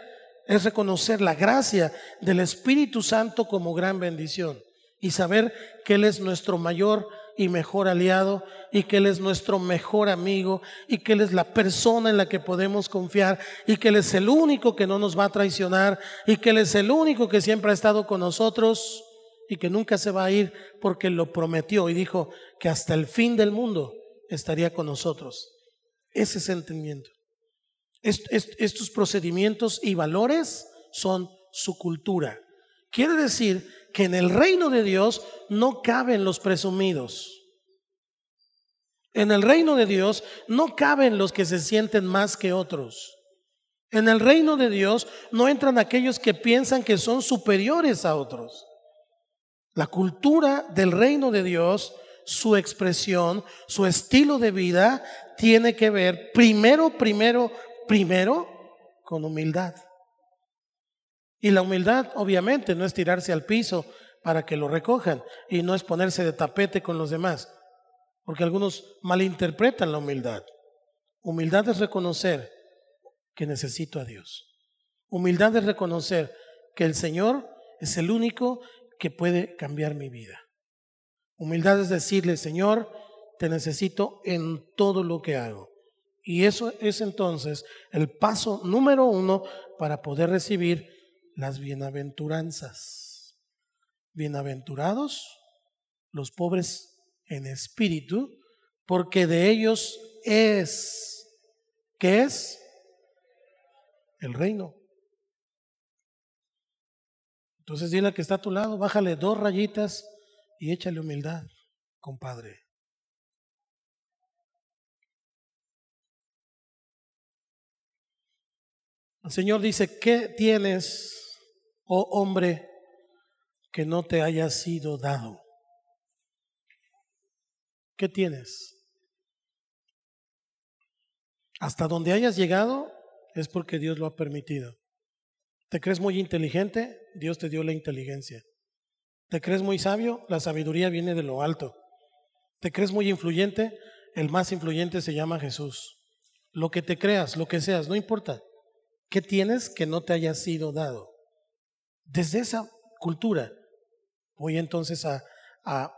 es reconocer la gracia del Espíritu Santo como gran bendición y saber que Él es nuestro mayor y mejor aliado y que Él es nuestro mejor amigo y que Él es la persona en la que podemos confiar y que Él es el único que no nos va a traicionar y que Él es el único que siempre ha estado con nosotros y que nunca se va a ir porque lo prometió y dijo que hasta el fin del mundo estaría con nosotros. Ese es entendimiento. estos procedimientos y valores son su cultura. Quiere decir que en el reino de Dios no caben los presumidos. En el reino de Dios no caben los que se sienten más que otros. En el reino de Dios no entran aquellos que piensan que son superiores a otros. La cultura del reino de Dios su expresión, su estilo de vida tiene que ver primero, primero, primero con humildad. Y la humildad obviamente no es tirarse al piso para que lo recojan y no es ponerse de tapete con los demás, porque algunos malinterpretan la humildad. Humildad es reconocer que necesito a Dios. Humildad es reconocer que el Señor es el único que puede cambiar mi vida. Humildad es decirle, Señor, te necesito en todo lo que hago. Y eso es entonces el paso número uno para poder recibir las bienaventuranzas. Bienaventurados los pobres en espíritu, porque de ellos es, ¿qué es? el reino. Entonces dile que está a tu lado, bájale dos rayitas y échale humildad, compadre. El Señor dice, ¿qué tienes, oh hombre, que no te haya sido dado? ¿Qué tienes? Hasta donde hayas llegado es porque Dios lo ha permitido. ¿Te crees muy inteligente? Dios te dio la inteligencia. ¿Te crees muy sabio? La sabiduría viene de lo alto. ¿Te crees muy influyente? El más influyente se llama Jesús. Lo que te creas, lo que seas, no importa. ¿Qué tienes que no te haya sido dado? Desde esa cultura, voy entonces a, a,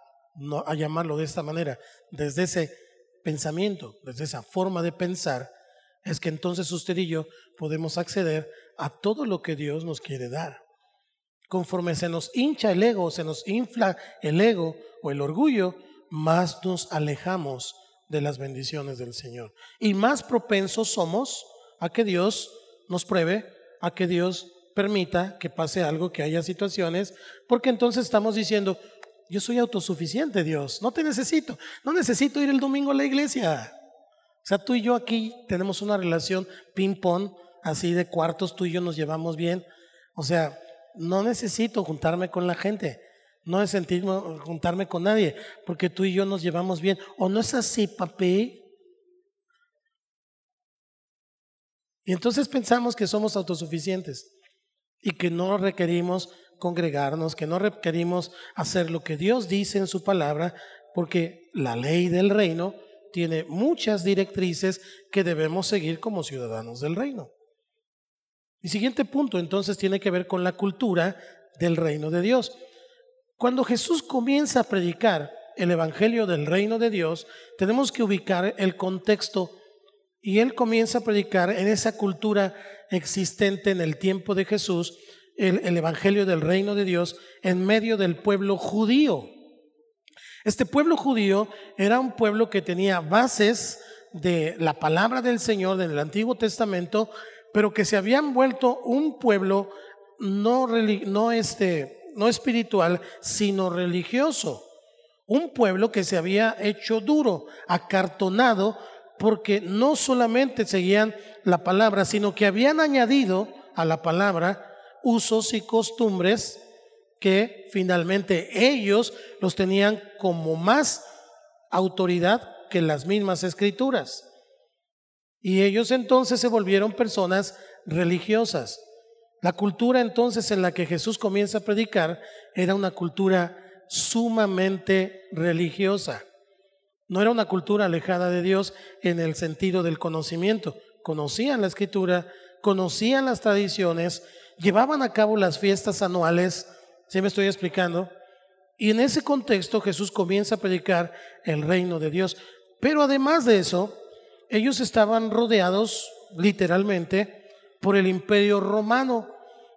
a llamarlo de esta manera, desde ese pensamiento, desde esa forma de pensar, es que entonces usted y yo podemos acceder a todo lo que Dios nos quiere dar. Conforme se nos hincha el ego, se nos infla el ego o el orgullo, más nos alejamos de las bendiciones del Señor. Y más propensos somos a que Dios nos pruebe, a que Dios permita que pase algo, que haya situaciones, porque entonces estamos diciendo, yo soy autosuficiente, Dios, no te necesito, no necesito ir el domingo a la iglesia. O sea, tú y yo aquí tenemos una relación ping-pong, así de cuartos, tú y yo nos llevamos bien. O sea, no necesito juntarme con la gente, no necesito juntarme con nadie, porque tú y yo nos llevamos bien. ¿O no es así, papi? Y entonces pensamos que somos autosuficientes y que no requerimos congregarnos, que no requerimos hacer lo que Dios dice en su palabra, porque la ley del reino tiene muchas directrices que debemos seguir como ciudadanos del reino. Mi siguiente punto entonces tiene que ver con la cultura del reino de Dios. Cuando Jesús comienza a predicar el Evangelio del reino de Dios, tenemos que ubicar el contexto y él comienza a predicar en esa cultura existente en el tiempo de Jesús, el, Evangelio del reino de Dios, en medio del pueblo judío. Este pueblo judío era un pueblo que tenía bases de la palabra del Señor en el Antiguo Testamento, pero que se habían vuelto un pueblo no, no, este, no espiritual, sino religioso. Un pueblo que se había hecho duro, acartonado porque no solamente seguían la palabra, sino que habían añadido a la palabra usos y costumbres que finalmente ellos los tenían como más autoridad que las mismas escrituras. Y ellos entonces se volvieron personas religiosas. La cultura entonces en la que Jesús comienza a predicar era una cultura sumamente religiosa. No era una cultura alejada de Dios en el sentido del conocimiento. Conocían la escritura, conocían las tradiciones, llevaban a cabo las fiestas anuales, ¿sí me estoy explicando? Y en ese contexto Jesús comienza a predicar el reino de Dios. Pero además de eso, ellos estaban rodeados literalmente por el imperio romano.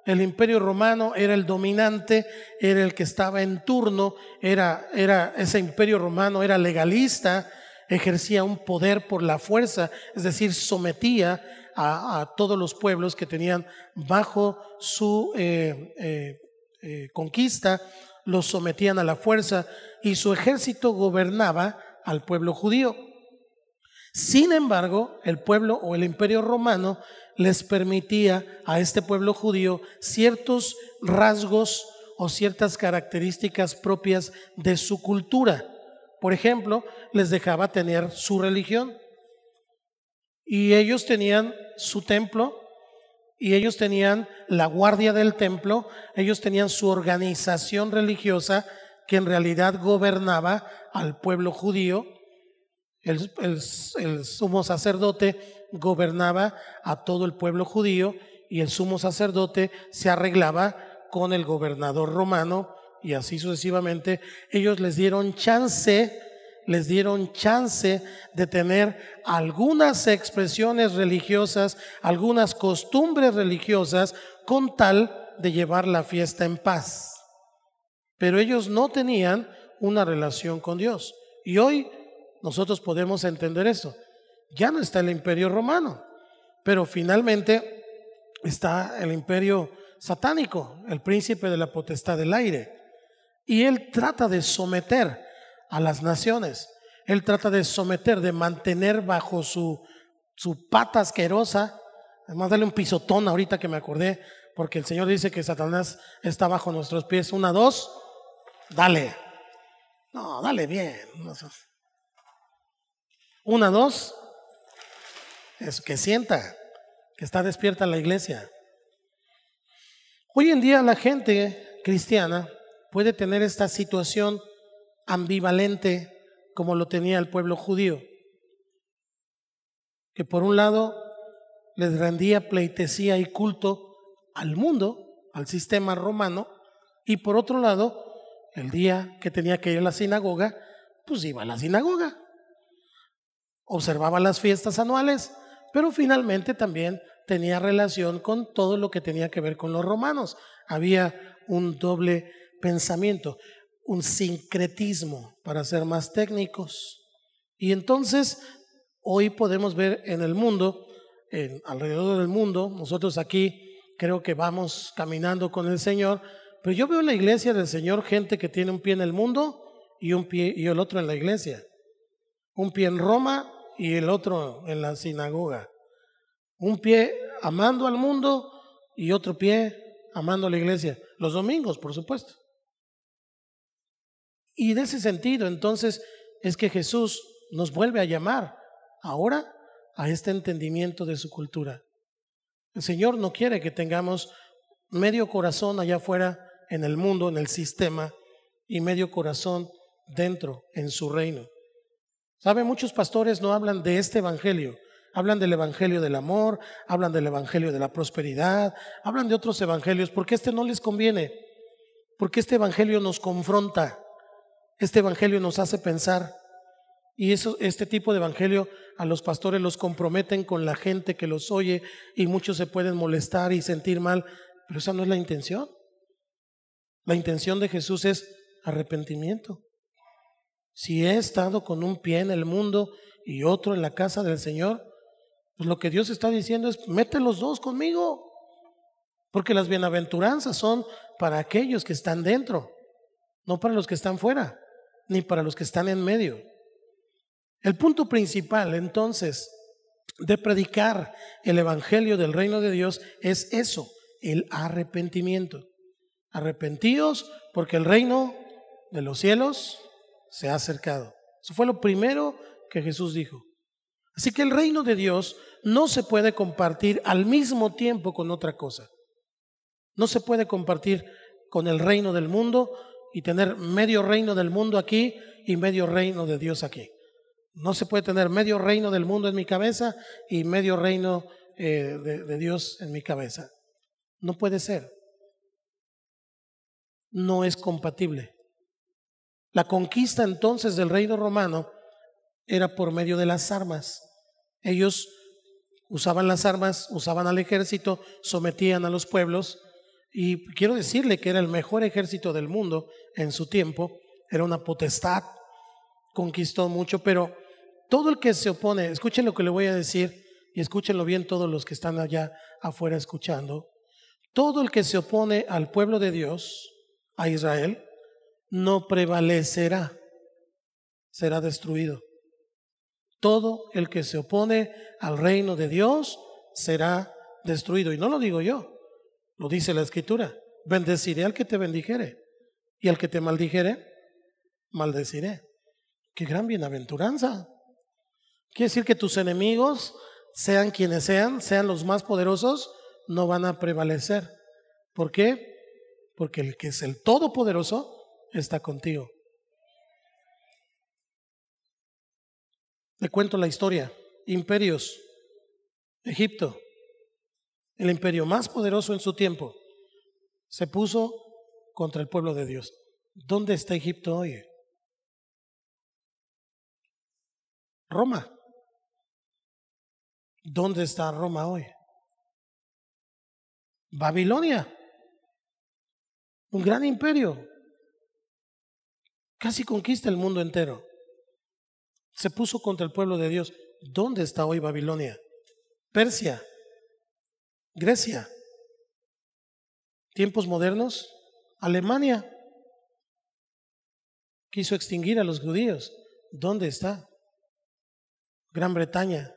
El imperio romano era el dominante, era el que estaba en turno, era, era ese imperio romano era legalista, ejercía un poder por la fuerza, es decir, sometía a, todos los pueblos que tenían bajo su eh, eh, eh, conquista, los sometían a la fuerza y su ejército gobernaba al pueblo judío. Sin embargo, el pueblo o el imperio romano les permitía a este pueblo judío ciertos rasgos o ciertas características propias de su cultura. Por ejemplo, les dejaba tener su religión. Y ellos tenían su templo, y ellos tenían la guardia del templo, ellos tenían su organización religiosa que en realidad gobernaba al pueblo judío. El, el sumo sacerdote gobernaba a todo el pueblo judío y el sumo sacerdote se arreglaba con el gobernador romano y así sucesivamente. Ellos les dieron chance, les dieron chance de tener algunas expresiones religiosas, algunas costumbres religiosas con tal de llevar la fiesta en paz. Pero ellos no tenían una relación con Dios. Y hoy nosotros podemos entender eso ya no está el imperio romano. Pero finalmente está el imperio satánico, el príncipe de la potestad del aire. Y él trata de someter a las naciones. Él trata de someter, de mantener bajo su, su pata asquerosa. Además, darle un pisotón ahorita que me acordé, porque el Señor dice que Satanás está bajo nuestros pies. Una, dos, dale. No, dale bien. Una, dos, es que sienta que está despierta la iglesia. Hoy en día la gente cristiana puede tener esta situación ambivalente como lo tenía el pueblo judío, que por un lado les rendía pleitesía y culto al mundo, al sistema romano, y por otro lado, el día que tenía que ir a la sinagoga, pues iba a la sinagoga. Observaba las fiestas anuales, pero finalmente también tenía relación con todo lo que tenía que ver con los romanos. Había un doble pensamiento, un sincretismo, para ser más técnicos. Y entonces, hoy podemos ver en el mundo, en, alrededor del mundo, nosotros aquí creo que vamos caminando con el Señor, pero yo veo en la iglesia del Señor gente que tiene un pie en el mundo y un pie y el otro en la iglesia. Un pie en Roma y el otro en la sinagoga. Un pie amando al mundo y otro pie amando a la iglesia. Los domingos, por supuesto. Y de ese sentido, entonces, es que Jesús nos vuelve a llamar ahora a este entendimiento de su cultura. El Señor no quiere que tengamos medio corazón allá afuera en el mundo, en el sistema, y medio corazón dentro, en su reino. ¿Sabe? Muchos pastores no hablan de este evangelio, hablan del evangelio del amor, hablan del evangelio de la prosperidad, hablan de otros evangelios, porque este no les conviene, porque este evangelio nos confronta, este evangelio nos hace pensar. Y eso, este tipo de evangelio a los pastores los comprometen con la gente que los oye y muchos se pueden molestar y sentir mal, pero esa no es la intención. La intención de Jesús es arrepentimiento. Si he estado con un pie en el mundo y otro en la casa del Señor, pues lo que Dios está diciendo es, mete los dos conmigo. Porque las bienaventuranzas son para aquellos que están dentro, no para los que están fuera, ni para los que están en medio. El punto principal, entonces, de predicar el Evangelio del reino de Dios es eso, el arrepentimiento. Arrepentidos porque el reino de los cielos se ha acercado. Eso fue lo primero que Jesús dijo. Así que el reino de Dios no se puede compartir al mismo tiempo con otra cosa. No se puede compartir con el reino del mundo y tener medio reino del mundo aquí y medio reino de Dios aquí. No se puede tener medio reino del mundo en mi cabeza y medio reino eh, de, de Dios en mi cabeza. No puede ser. No es compatible. La conquista entonces del reino romano era por medio de las armas. Ellos usaban las armas, usaban al ejército, sometían a los pueblos y quiero decirle que era el mejor ejército del mundo en su tiempo, era una potestad, conquistó mucho, pero todo el que se opone, escuchen lo que le voy a decir y escúchenlo bien todos los que están allá afuera escuchando, todo el que se opone al pueblo de Dios, a Israel, no prevalecerá, será destruido. Todo el que se opone al reino de Dios será destruido. Y no lo digo yo, lo dice la escritura. Bendeciré al que te bendijere y al que te maldijere, maldeciré. Qué gran bienaventuranza. Quiere decir que tus enemigos, sean quienes sean, sean los más poderosos, no van a prevalecer. ¿Por qué? Porque el que es el Todopoderoso está contigo. Le cuento la historia. Imperios. Egipto, el imperio más poderoso en su tiempo, se puso contra el pueblo de Dios. ¿Dónde está Egipto hoy? Roma. ¿Dónde está Roma hoy? Babilonia. Un gran imperio. Casi conquista el mundo entero se puso contra el pueblo de Dios. ¿Dónde está hoy Babilonia? Persia. Grecia. Tiempos modernos, Alemania quiso extinguir a los judíos. ¿Dónde está? Gran Bretaña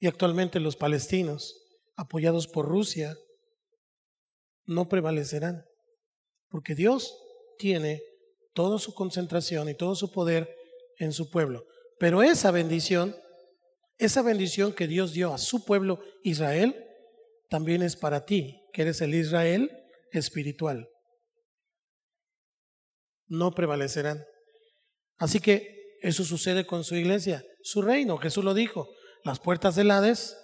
y actualmente los palestinos, apoyados por Rusia, no prevalecerán, porque Dios tiene toda su concentración y todo su poder en su pueblo. Pero esa bendición, esa bendición que Dios dio a su pueblo Israel, también es para ti, que eres el Israel espiritual. No prevalecerán. Así que eso sucede con su iglesia, su reino. Jesús lo dijo, las puertas del Hades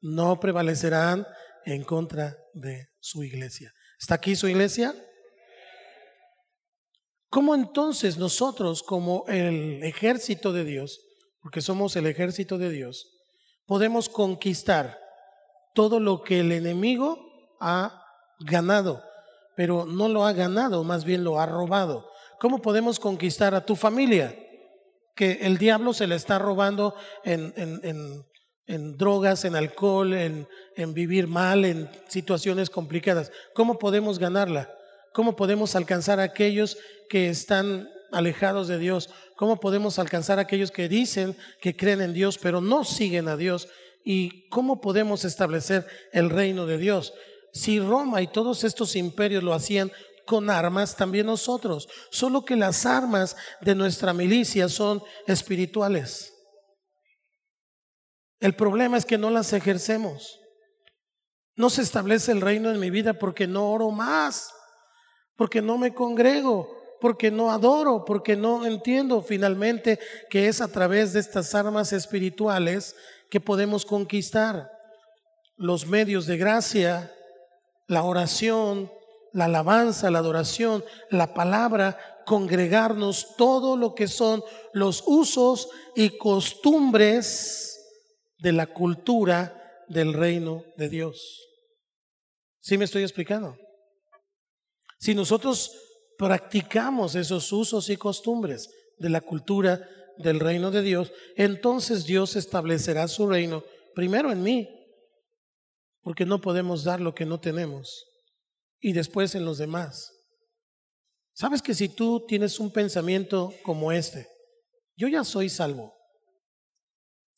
no prevalecerán en contra de su iglesia. ¿Está aquí su iglesia? ¿Cómo entonces nosotros como el ejército de Dios, porque somos el ejército de Dios, podemos conquistar todo lo que el enemigo ha ganado, pero no lo ha ganado, más bien lo ha robado? ¿Cómo podemos conquistar a tu familia? Que el diablo se le está robando en, en drogas, en alcohol, en, en, vivir mal, en situaciones complicadas. ¿Cómo podemos ganarla? ¿Cómo podemos alcanzar a aquellos que están alejados de Dios? ¿Cómo podemos alcanzar a aquellos que dicen que creen en Dios pero no siguen a Dios? ¿Y cómo podemos establecer el reino de Dios? Si Roma y todos estos imperios lo hacían con armas, también nosotros. Solo que las armas de nuestra milicia son espirituales. El problema es que no las ejercemos. No se establece el reino en mi vida porque no oro más, porque no me congrego, porque no adoro, porque no entiendo finalmente que es a través de estas armas espirituales que podemos conquistar los medios de gracia, la oración, la alabanza, la adoración, la palabra, congregarnos, todo lo que son los usos y costumbres de la cultura del reino de Dios. ¿Sí me estoy explicando? Si nosotros practicamos esos usos y costumbres de la cultura del reino de Dios, entonces Dios establecerá su reino primero en mí, porque no podemos dar lo que no tenemos, y después en los demás. ¿Sabes que si tú tienes un pensamiento como este, yo ya soy salvo,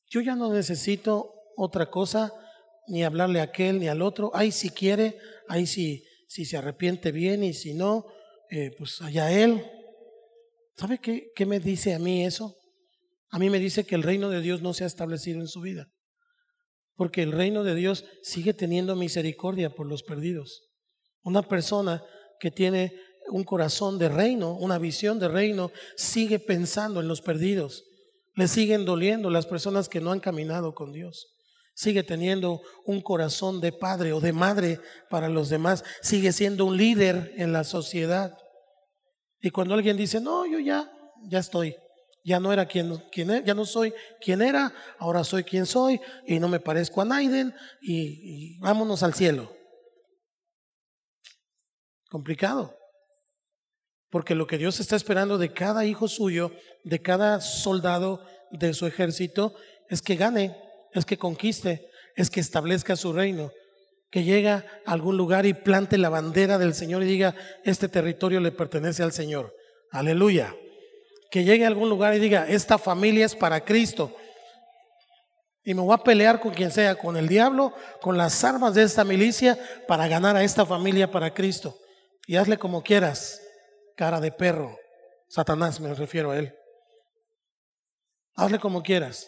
yo ya no necesito otra cosa, ni hablarle a aquel ni al otro. Ahí si quiere, ahí si, si se arrepiente bien y si no, eh, pues allá él. ¿Sabe qué, qué me dice a mí eso? A mí me dice que el reino de Dios no se ha establecido en su vida. Porque el reino de Dios sigue teniendo misericordia por los perdidos. Una persona que tiene un corazón de reino, una visión de reino, sigue pensando en los perdidos le siguen doliendo las personas que no han caminado con Dios. Sigue teniendo un corazón de padre o de madre para los demás. Sigue siendo un líder en la sociedad. Y cuando alguien dice, no, yo ya, ya estoy, ya no era quien, quien ya no soy quien era, ahora soy quien soy y no me parezco a Naiden y vámonos al cielo. Complicado. Porque lo que Dios está esperando de cada hijo suyo, de cada soldado de su ejército, es que gane, es que conquiste, es que establezca su reino, que llegue a algún lugar y plante la bandera del Señor y diga, este territorio le pertenece al Señor. Aleluya. Que llegue a algún lugar y diga, esta familia es para Cristo. Y me voy a pelear con quien sea, con el diablo, con las armas de esta milicia, para ganar a esta familia para Cristo. Y hazle como quieras cara de perro. Satanás me refiero a él. Hazle como quieras,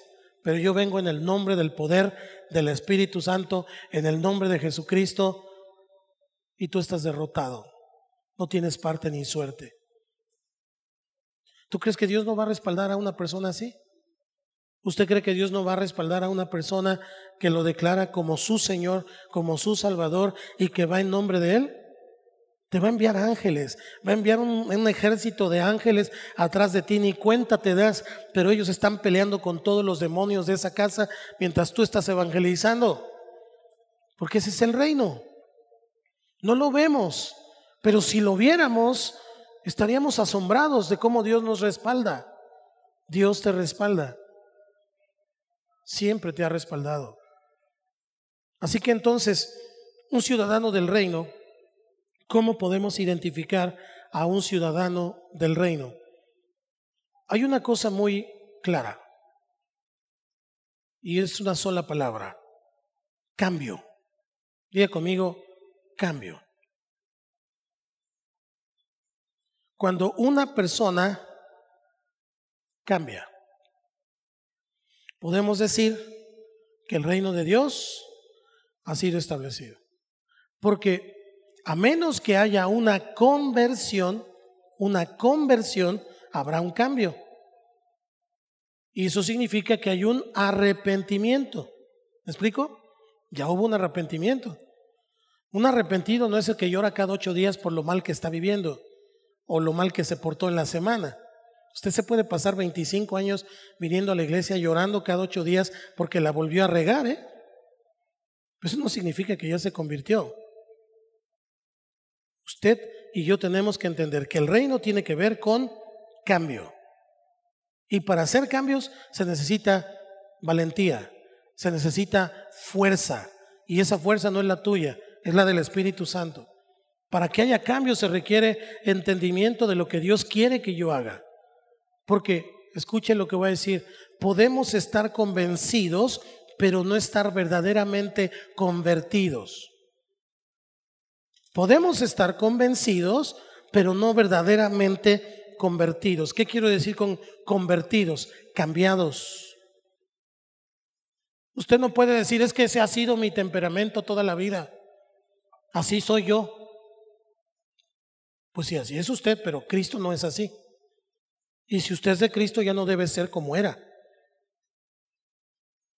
pero yo vengo en el nombre del poder del Espíritu Santo, en el nombre de Jesucristo, y tú estás derrotado. No tienes parte ni suerte. ¿Tú crees que Dios no va a respaldar a una persona así? ¿Usted cree que Dios no va a respaldar a una persona que lo declara como su Señor, como su Salvador y que va en nombre de Él? Te va a enviar ángeles, va a enviar un, ejército de ángeles atrás de ti, ni cuenta te das, pero ellos están peleando con todos los demonios de esa casa mientras tú estás evangelizando. Porque ese es el reino. No lo vemos, pero si lo viéramos, estaríamos asombrados de cómo Dios nos respalda. Dios te respalda. Siempre te ha respaldado. Así que entonces, un ciudadano del reino, ¿cómo podemos identificar a un ciudadano del reino? Hay una cosa muy clara y es una sola palabra, cambio. Diga conmigo, cambio. Cuando una persona cambia, podemos decir que el reino de Dios ha sido establecido. Porque a menos que haya una conversión, una conversión, habrá un cambio. Y eso significa que hay un arrepentimiento. ¿Me explico? Ya hubo un arrepentimiento. Un arrepentido no es el que llora cada ocho días por lo mal que está viviendo o lo mal que se portó en la semana. Usted se puede pasar 25 años viniendo a la iglesia llorando cada ocho días porque la volvió a regar, ¿eh? Eso no significa que ya se convirtió. Usted y yo tenemos que entender que el reino tiene que ver con cambio. Y para hacer cambios se necesita valentía, se necesita fuerza. Y esa fuerza no es la tuya, es la del Espíritu Santo. Para que haya cambios se requiere entendimiento de lo que Dios quiere que yo haga. Porque, escuche lo que voy a decir, podemos estar convencidos pero no estar verdaderamente convertidos. Podemos estar convencidos, pero no verdaderamente convertidos. ¿Qué quiero decir con convertidos? Cambiados. Usted no puede decir, es que ese ha sido mi temperamento toda la vida. Así soy yo. Pues sí, así es usted, pero Cristo no es así. Y si usted es de Cristo ya no debe ser como era.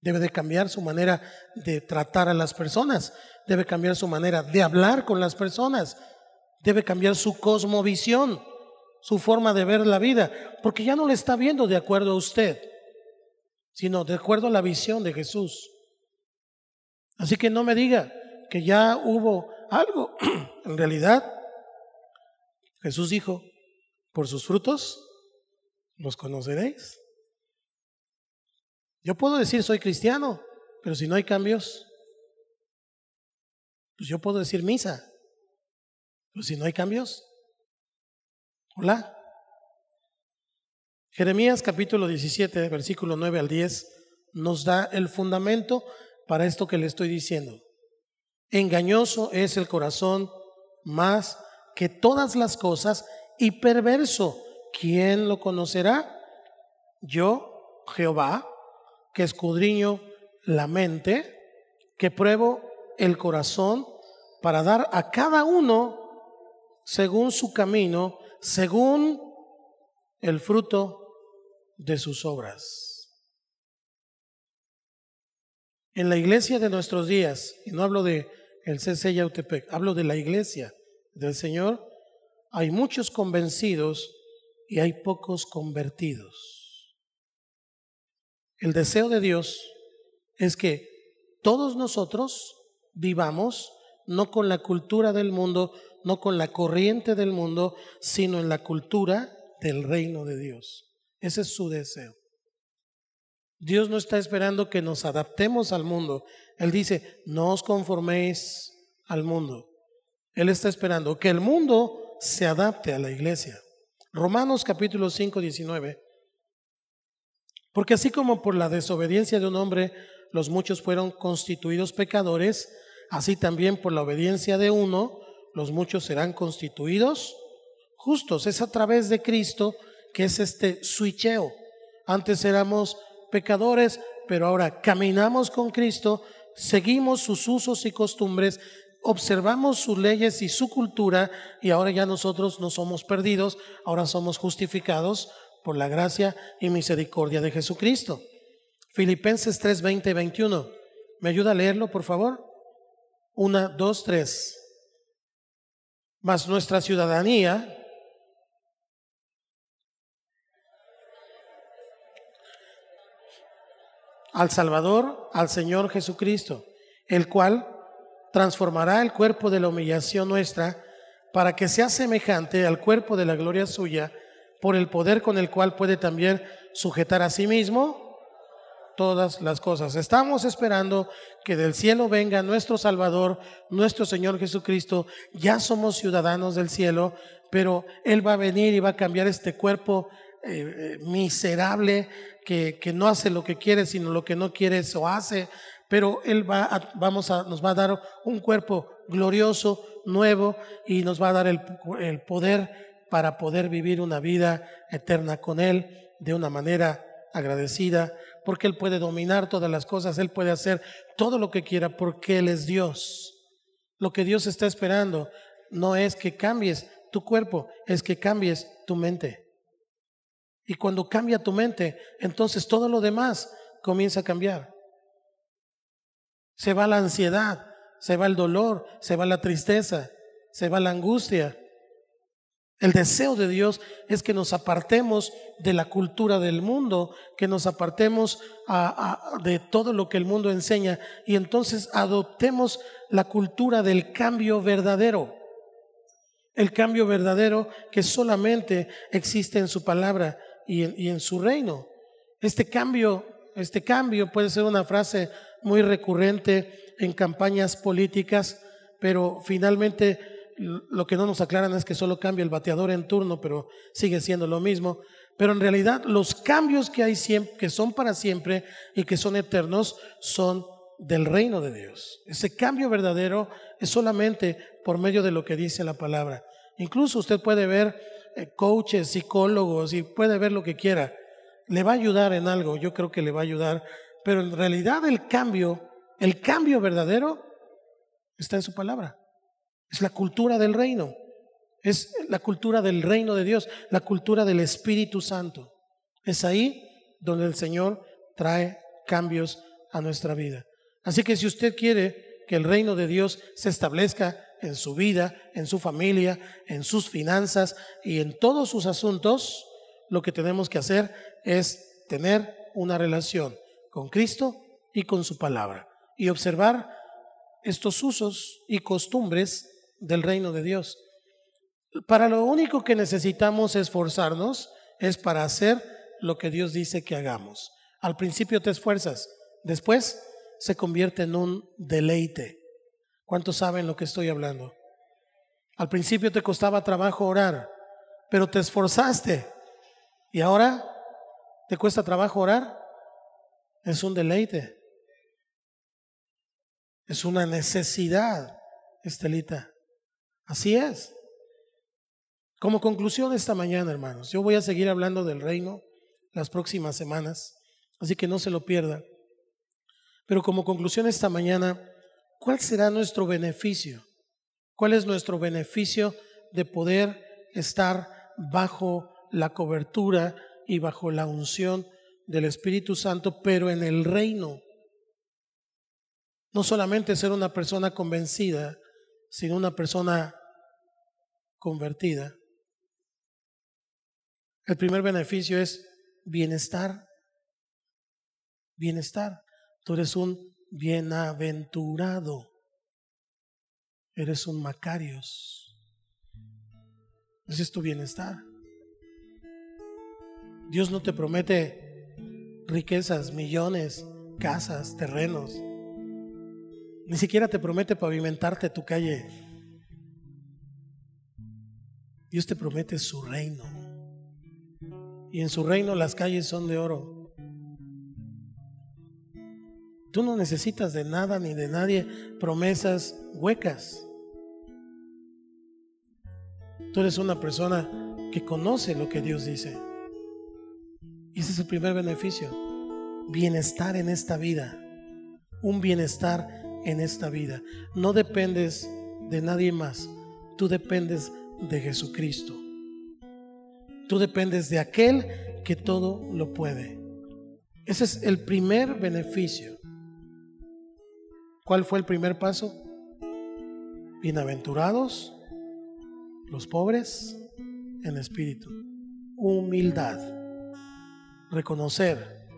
Debe de cambiar su manera de tratar a las personas, debe cambiar su manera de hablar con las personas, debe cambiar su cosmovisión, su forma de ver la vida, porque ya no le está viendo de acuerdo a usted, sino de acuerdo a la visión de Jesús. Así que no me diga que ya hubo algo. En realidad, Jesús dijo, por sus frutos los conoceréis. Yo puedo decir soy cristiano, pero si no hay cambios, pues yo puedo decir misa, pero si no hay cambios, hola. Jeremías capítulo 17, versículo 9 al 10, nos da el fundamento para esto que le estoy diciendo. Engañoso es el corazón más que todas las cosas y perverso. ¿Quién lo conocerá? Yo, Jehová, que escudriño la mente, que pruebo el corazón para dar a cada uno según su camino, según el fruto de sus obras. En la iglesia de nuestros días, y no hablo de el CC Yautepec, hablo de la iglesia del Señor, hay muchos convencidos y hay pocos convertidos. El deseo de Dios es que todos nosotros vivamos no con la cultura del mundo, no con la corriente del mundo, sino en la cultura del reino de Dios. Ese es su deseo. Dios no está esperando que nos adaptemos al mundo. Él dice, no os conforméis al mundo. Él está esperando que el mundo se adapte a la iglesia. Romanos capítulo 5, 19 porque así como por la desobediencia de un hombre los muchos fueron constituidos pecadores, así también por la obediencia de uno los muchos serán constituidos justos. Es a través de Cristo que es este switcheo. Antes éramos pecadores, pero ahora caminamos con Cristo, seguimos sus usos y costumbres, observamos sus leyes y su cultura y ahora ya nosotros no somos perdidos, ahora somos justificados por la gracia y misericordia de Jesucristo. Filipenses 3, 20 y 21. ¿Me ayuda a leerlo, por favor? Una, dos, tres. Mas nuestra ciudadanía al Salvador, al Señor Jesucristo, el cual transformará el cuerpo de la humillación nuestra para que sea semejante al cuerpo de la gloria suya por el poder con el cual puede también sujetar a sí mismo todas las cosas. Estamos esperando que del cielo venga nuestro Salvador, nuestro Señor Jesucristo. Ya somos ciudadanos del cielo, pero Él va a venir y va a cambiar este cuerpo eh, eh, miserable que, que, no hace lo que quiere, sino lo que no quiere, eso hace. Pero Él va a, vamos a, nos va a dar un cuerpo glorioso, nuevo, y nos va a dar el, el poder para poder vivir una vida eterna con Él de una manera agradecida, porque Él puede dominar todas las cosas, Él puede hacer todo lo que quiera, porque Él es Dios. Lo que Dios está esperando no es que cambies tu cuerpo, es que cambies tu mente. Y cuando cambia tu mente, entonces todo lo demás comienza a cambiar. Se va la ansiedad, se va el dolor, se va la tristeza, se va la angustia, el deseo de Dios es que nos apartemos de la cultura del mundo, que nos apartemos de todo lo que el mundo enseña y entonces adoptemos la cultura del cambio verdadero. El cambio verdadero que solamente existe en su palabra y en, y en su reino. Este cambio, este cambio puede ser una frase muy recurrente en campañas políticas, pero finalmente lo que no nos aclaran es que solo cambia el bateador en turno, pero sigue siendo lo mismo. Pero en realidad los cambios que hay siempre, que son para siempre y que son eternos, son del reino de Dios. Ese cambio verdadero es solamente por medio de lo que dice la palabra. Incluso usted puede ver eh, coaches, psicólogos y puede ver lo que quiera. Le va a ayudar en algo, yo creo que le va a ayudar, pero en realidad el cambio, el cambio verdadero está en su palabra. Es la cultura del reino. Es la cultura del reino de Dios, la cultura del Espíritu Santo. Es ahí donde el Señor trae cambios a nuestra vida. Así que si usted quiere que el reino de Dios se establezca en su vida, en su familia, en sus finanzas y en todos sus asuntos, lo que tenemos que hacer es tener una relación con Cristo y con su palabra y observar estos usos y costumbres del reino de Dios. Para lo único que necesitamos esforzarnos es para hacer lo que Dios dice que hagamos. Al principio te esfuerzas, después se convierte en un deleite. ¿Cuántos saben lo que estoy hablando? Al principio te costaba trabajo orar, pero te esforzaste. ¿Y ahora te cuesta trabajo orar? Es un deleite. Es una necesidad, Estelita. Así es. Como conclusión esta mañana, hermanos, yo voy a seguir hablando del reino las próximas semanas, así que no se lo pierda. Pero como conclusión esta mañana, ¿cuál será nuestro beneficio? ¿Cuál es nuestro beneficio de poder estar bajo la cobertura y bajo la unción del Espíritu Santo, pero en el reino? No solamente ser una persona convencida, sino una persona convertida, el primer beneficio es bienestar. Bienestar. Tú eres un bienaventurado. Eres un Macarios. Ese es tu bienestar. Dios no te promete riquezas, millones, casas, terrenos. Ni siquiera te promete pavimentarte tu calle Dios te promete su reino. Y en su reino las calles son de oro. Tú no necesitas de nada ni de nadie promesas huecas. Tú eres una persona que conoce lo que Dios dice. Y ese es el primer beneficio. Bienestar en esta vida. Un bienestar en esta vida. No dependes de nadie más. Tú dependes de Jesucristo. Tú dependes de aquel que todo lo puede. Ese es el primer beneficio. ¿Cuál fue el primer paso? Bienaventurados los pobres en espíritu. Humildad. Reconocer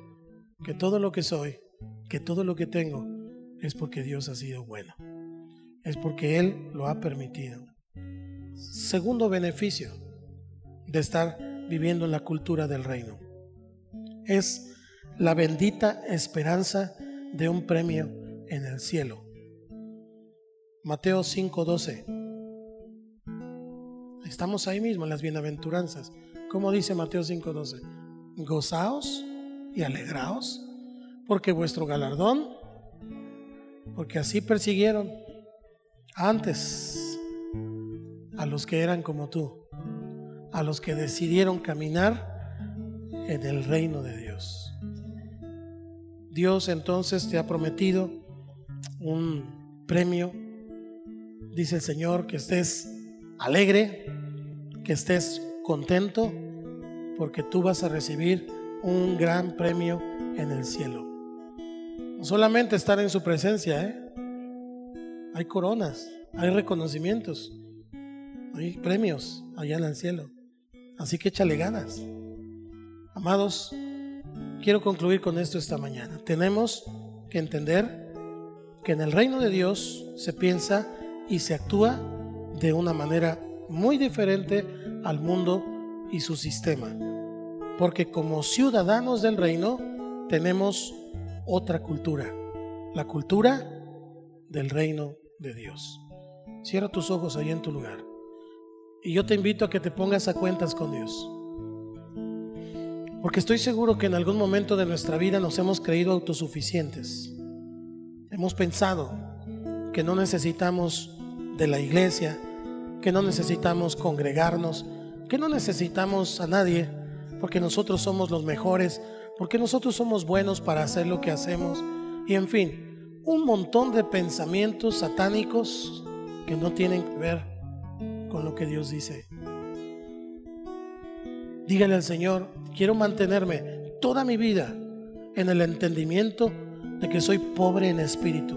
que todo lo que soy, que todo lo que tengo, es porque Dios ha sido bueno. Es porque Él lo ha permitido. Segundo beneficio de estar viviendo en la cultura del reino es la bendita esperanza de un premio en el cielo. Mateo 5:12. Estamos ahí mismo en las bienaventuranzas. ¿Cómo dice Mateo 5:12? Gozaos y alegraos, porque vuestro galardón, porque así persiguieron antes a los que eran como tú, a los que decidieron caminar en el reino de Dios. Dios entonces te ha prometido un premio, dice el Señor, que estés alegre, que estés contento, porque tú vas a recibir un gran premio en el cielo. No solamente estar en su presencia, ¿eh? hay coronas, hay reconocimientos, hay premios allá en el cielo. Así que échale ganas. Amados, quiero concluir con esto esta mañana. Tenemos que entender que en el reino de Dios se piensa y se actúa de una manera muy diferente al mundo y su sistema. Porque como ciudadanos del reino tenemos otra cultura, la cultura del reino de Dios. Cierra tus ojos ahí en tu lugar. Y yo te invito a que te pongas a cuentas con Dios. Porque estoy seguro que en algún momento de nuestra vida nos hemos creído autosuficientes. Hemos pensado que no necesitamos de la iglesia, que no necesitamos congregarnos, que no necesitamos a nadie, porque nosotros somos los mejores, porque nosotros somos buenos para hacer lo que hacemos. Y en fin, un montón de pensamientos satánicos que no tienen que ver con lo que Dios dice. Dígale al Señor, quiero mantenerme toda mi vida en el entendimiento de que soy pobre en espíritu.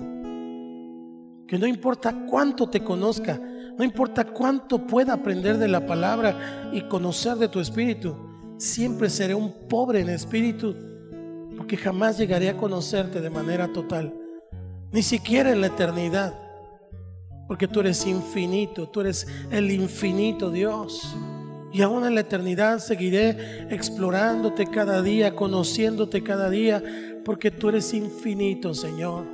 Que no importa cuánto te conozca, no importa cuánto pueda aprender de la palabra y conocer de tu espíritu, siempre seré un pobre en espíritu, porque jamás llegaré a conocerte de manera total, ni siquiera en la eternidad porque tú eres infinito, tú eres el infinito Dios. Y aún en la eternidad seguiré explorándote cada día, conociéndote cada día, porque tú eres infinito, Señor.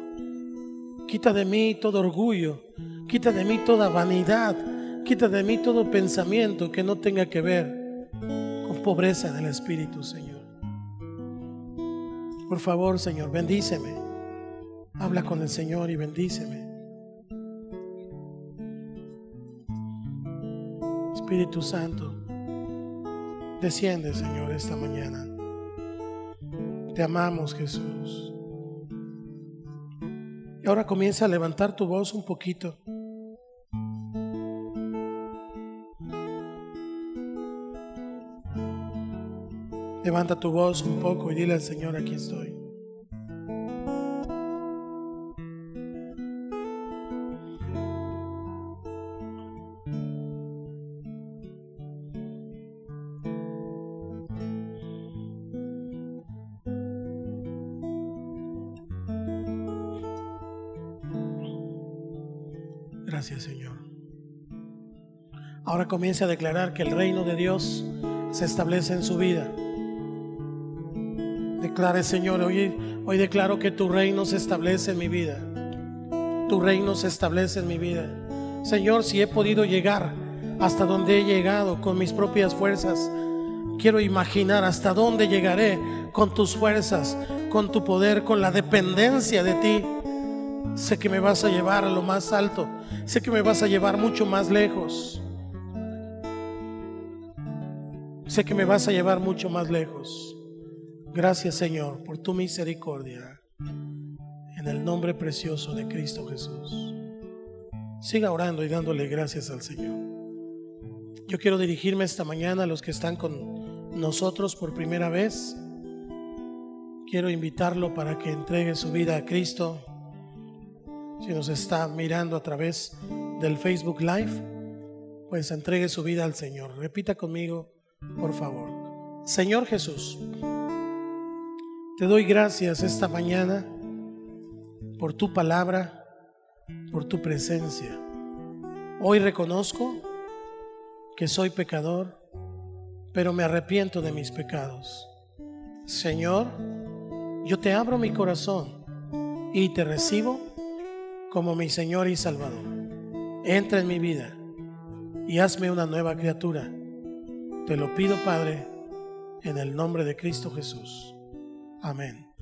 Quita de mí todo orgullo, quita de mí toda vanidad, quita de mí todo pensamiento que no tenga que ver con pobreza del Espíritu, Señor. Por favor, Señor, bendíceme. Habla con el Señor y bendíceme. Espíritu Santo, desciende, Señor, esta mañana. Te amamos, Jesús. Y ahora comienza a levantar tu voz un poquito. Levanta tu voz un poco y dile al Señor, aquí estoy. Ahora comience a declarar que el reino de Dios se establece en su vida. Declare, Señor, hoy, hoy declaro que tu reino se establece en mi vida. Tu reino se establece en mi vida. Señor, si he podido llegar hasta donde he llegado con mis propias fuerzas, quiero imaginar hasta dónde llegaré con tus fuerzas, con tu poder, con la dependencia de ti. Sé que me vas a llevar a lo más alto. Sé que me vas a llevar mucho más lejos. Sé que me vas a llevar mucho más lejos. Gracias Señor por tu misericordia. En el nombre precioso de Cristo Jesús. Siga orando y dándole gracias al Señor. Yo quiero dirigirme esta mañana a los que están con nosotros por primera vez. Quiero invitarlo para que entregue su vida a Cristo si nos está mirando a través del Facebook Live, pues entregue su vida al Señor. Repita conmigo, por favor. Señor Jesús, te doy gracias esta mañana por tu palabra, por tu presencia. Hoy reconozco que soy pecador, pero me arrepiento de mis pecados. Señor, yo te abro mi corazón y te recibo como mi Señor y Salvador. Entra en mi vida y hazme una nueva criatura. Te lo pido, Padre, en el nombre de Cristo Jesús. Amén.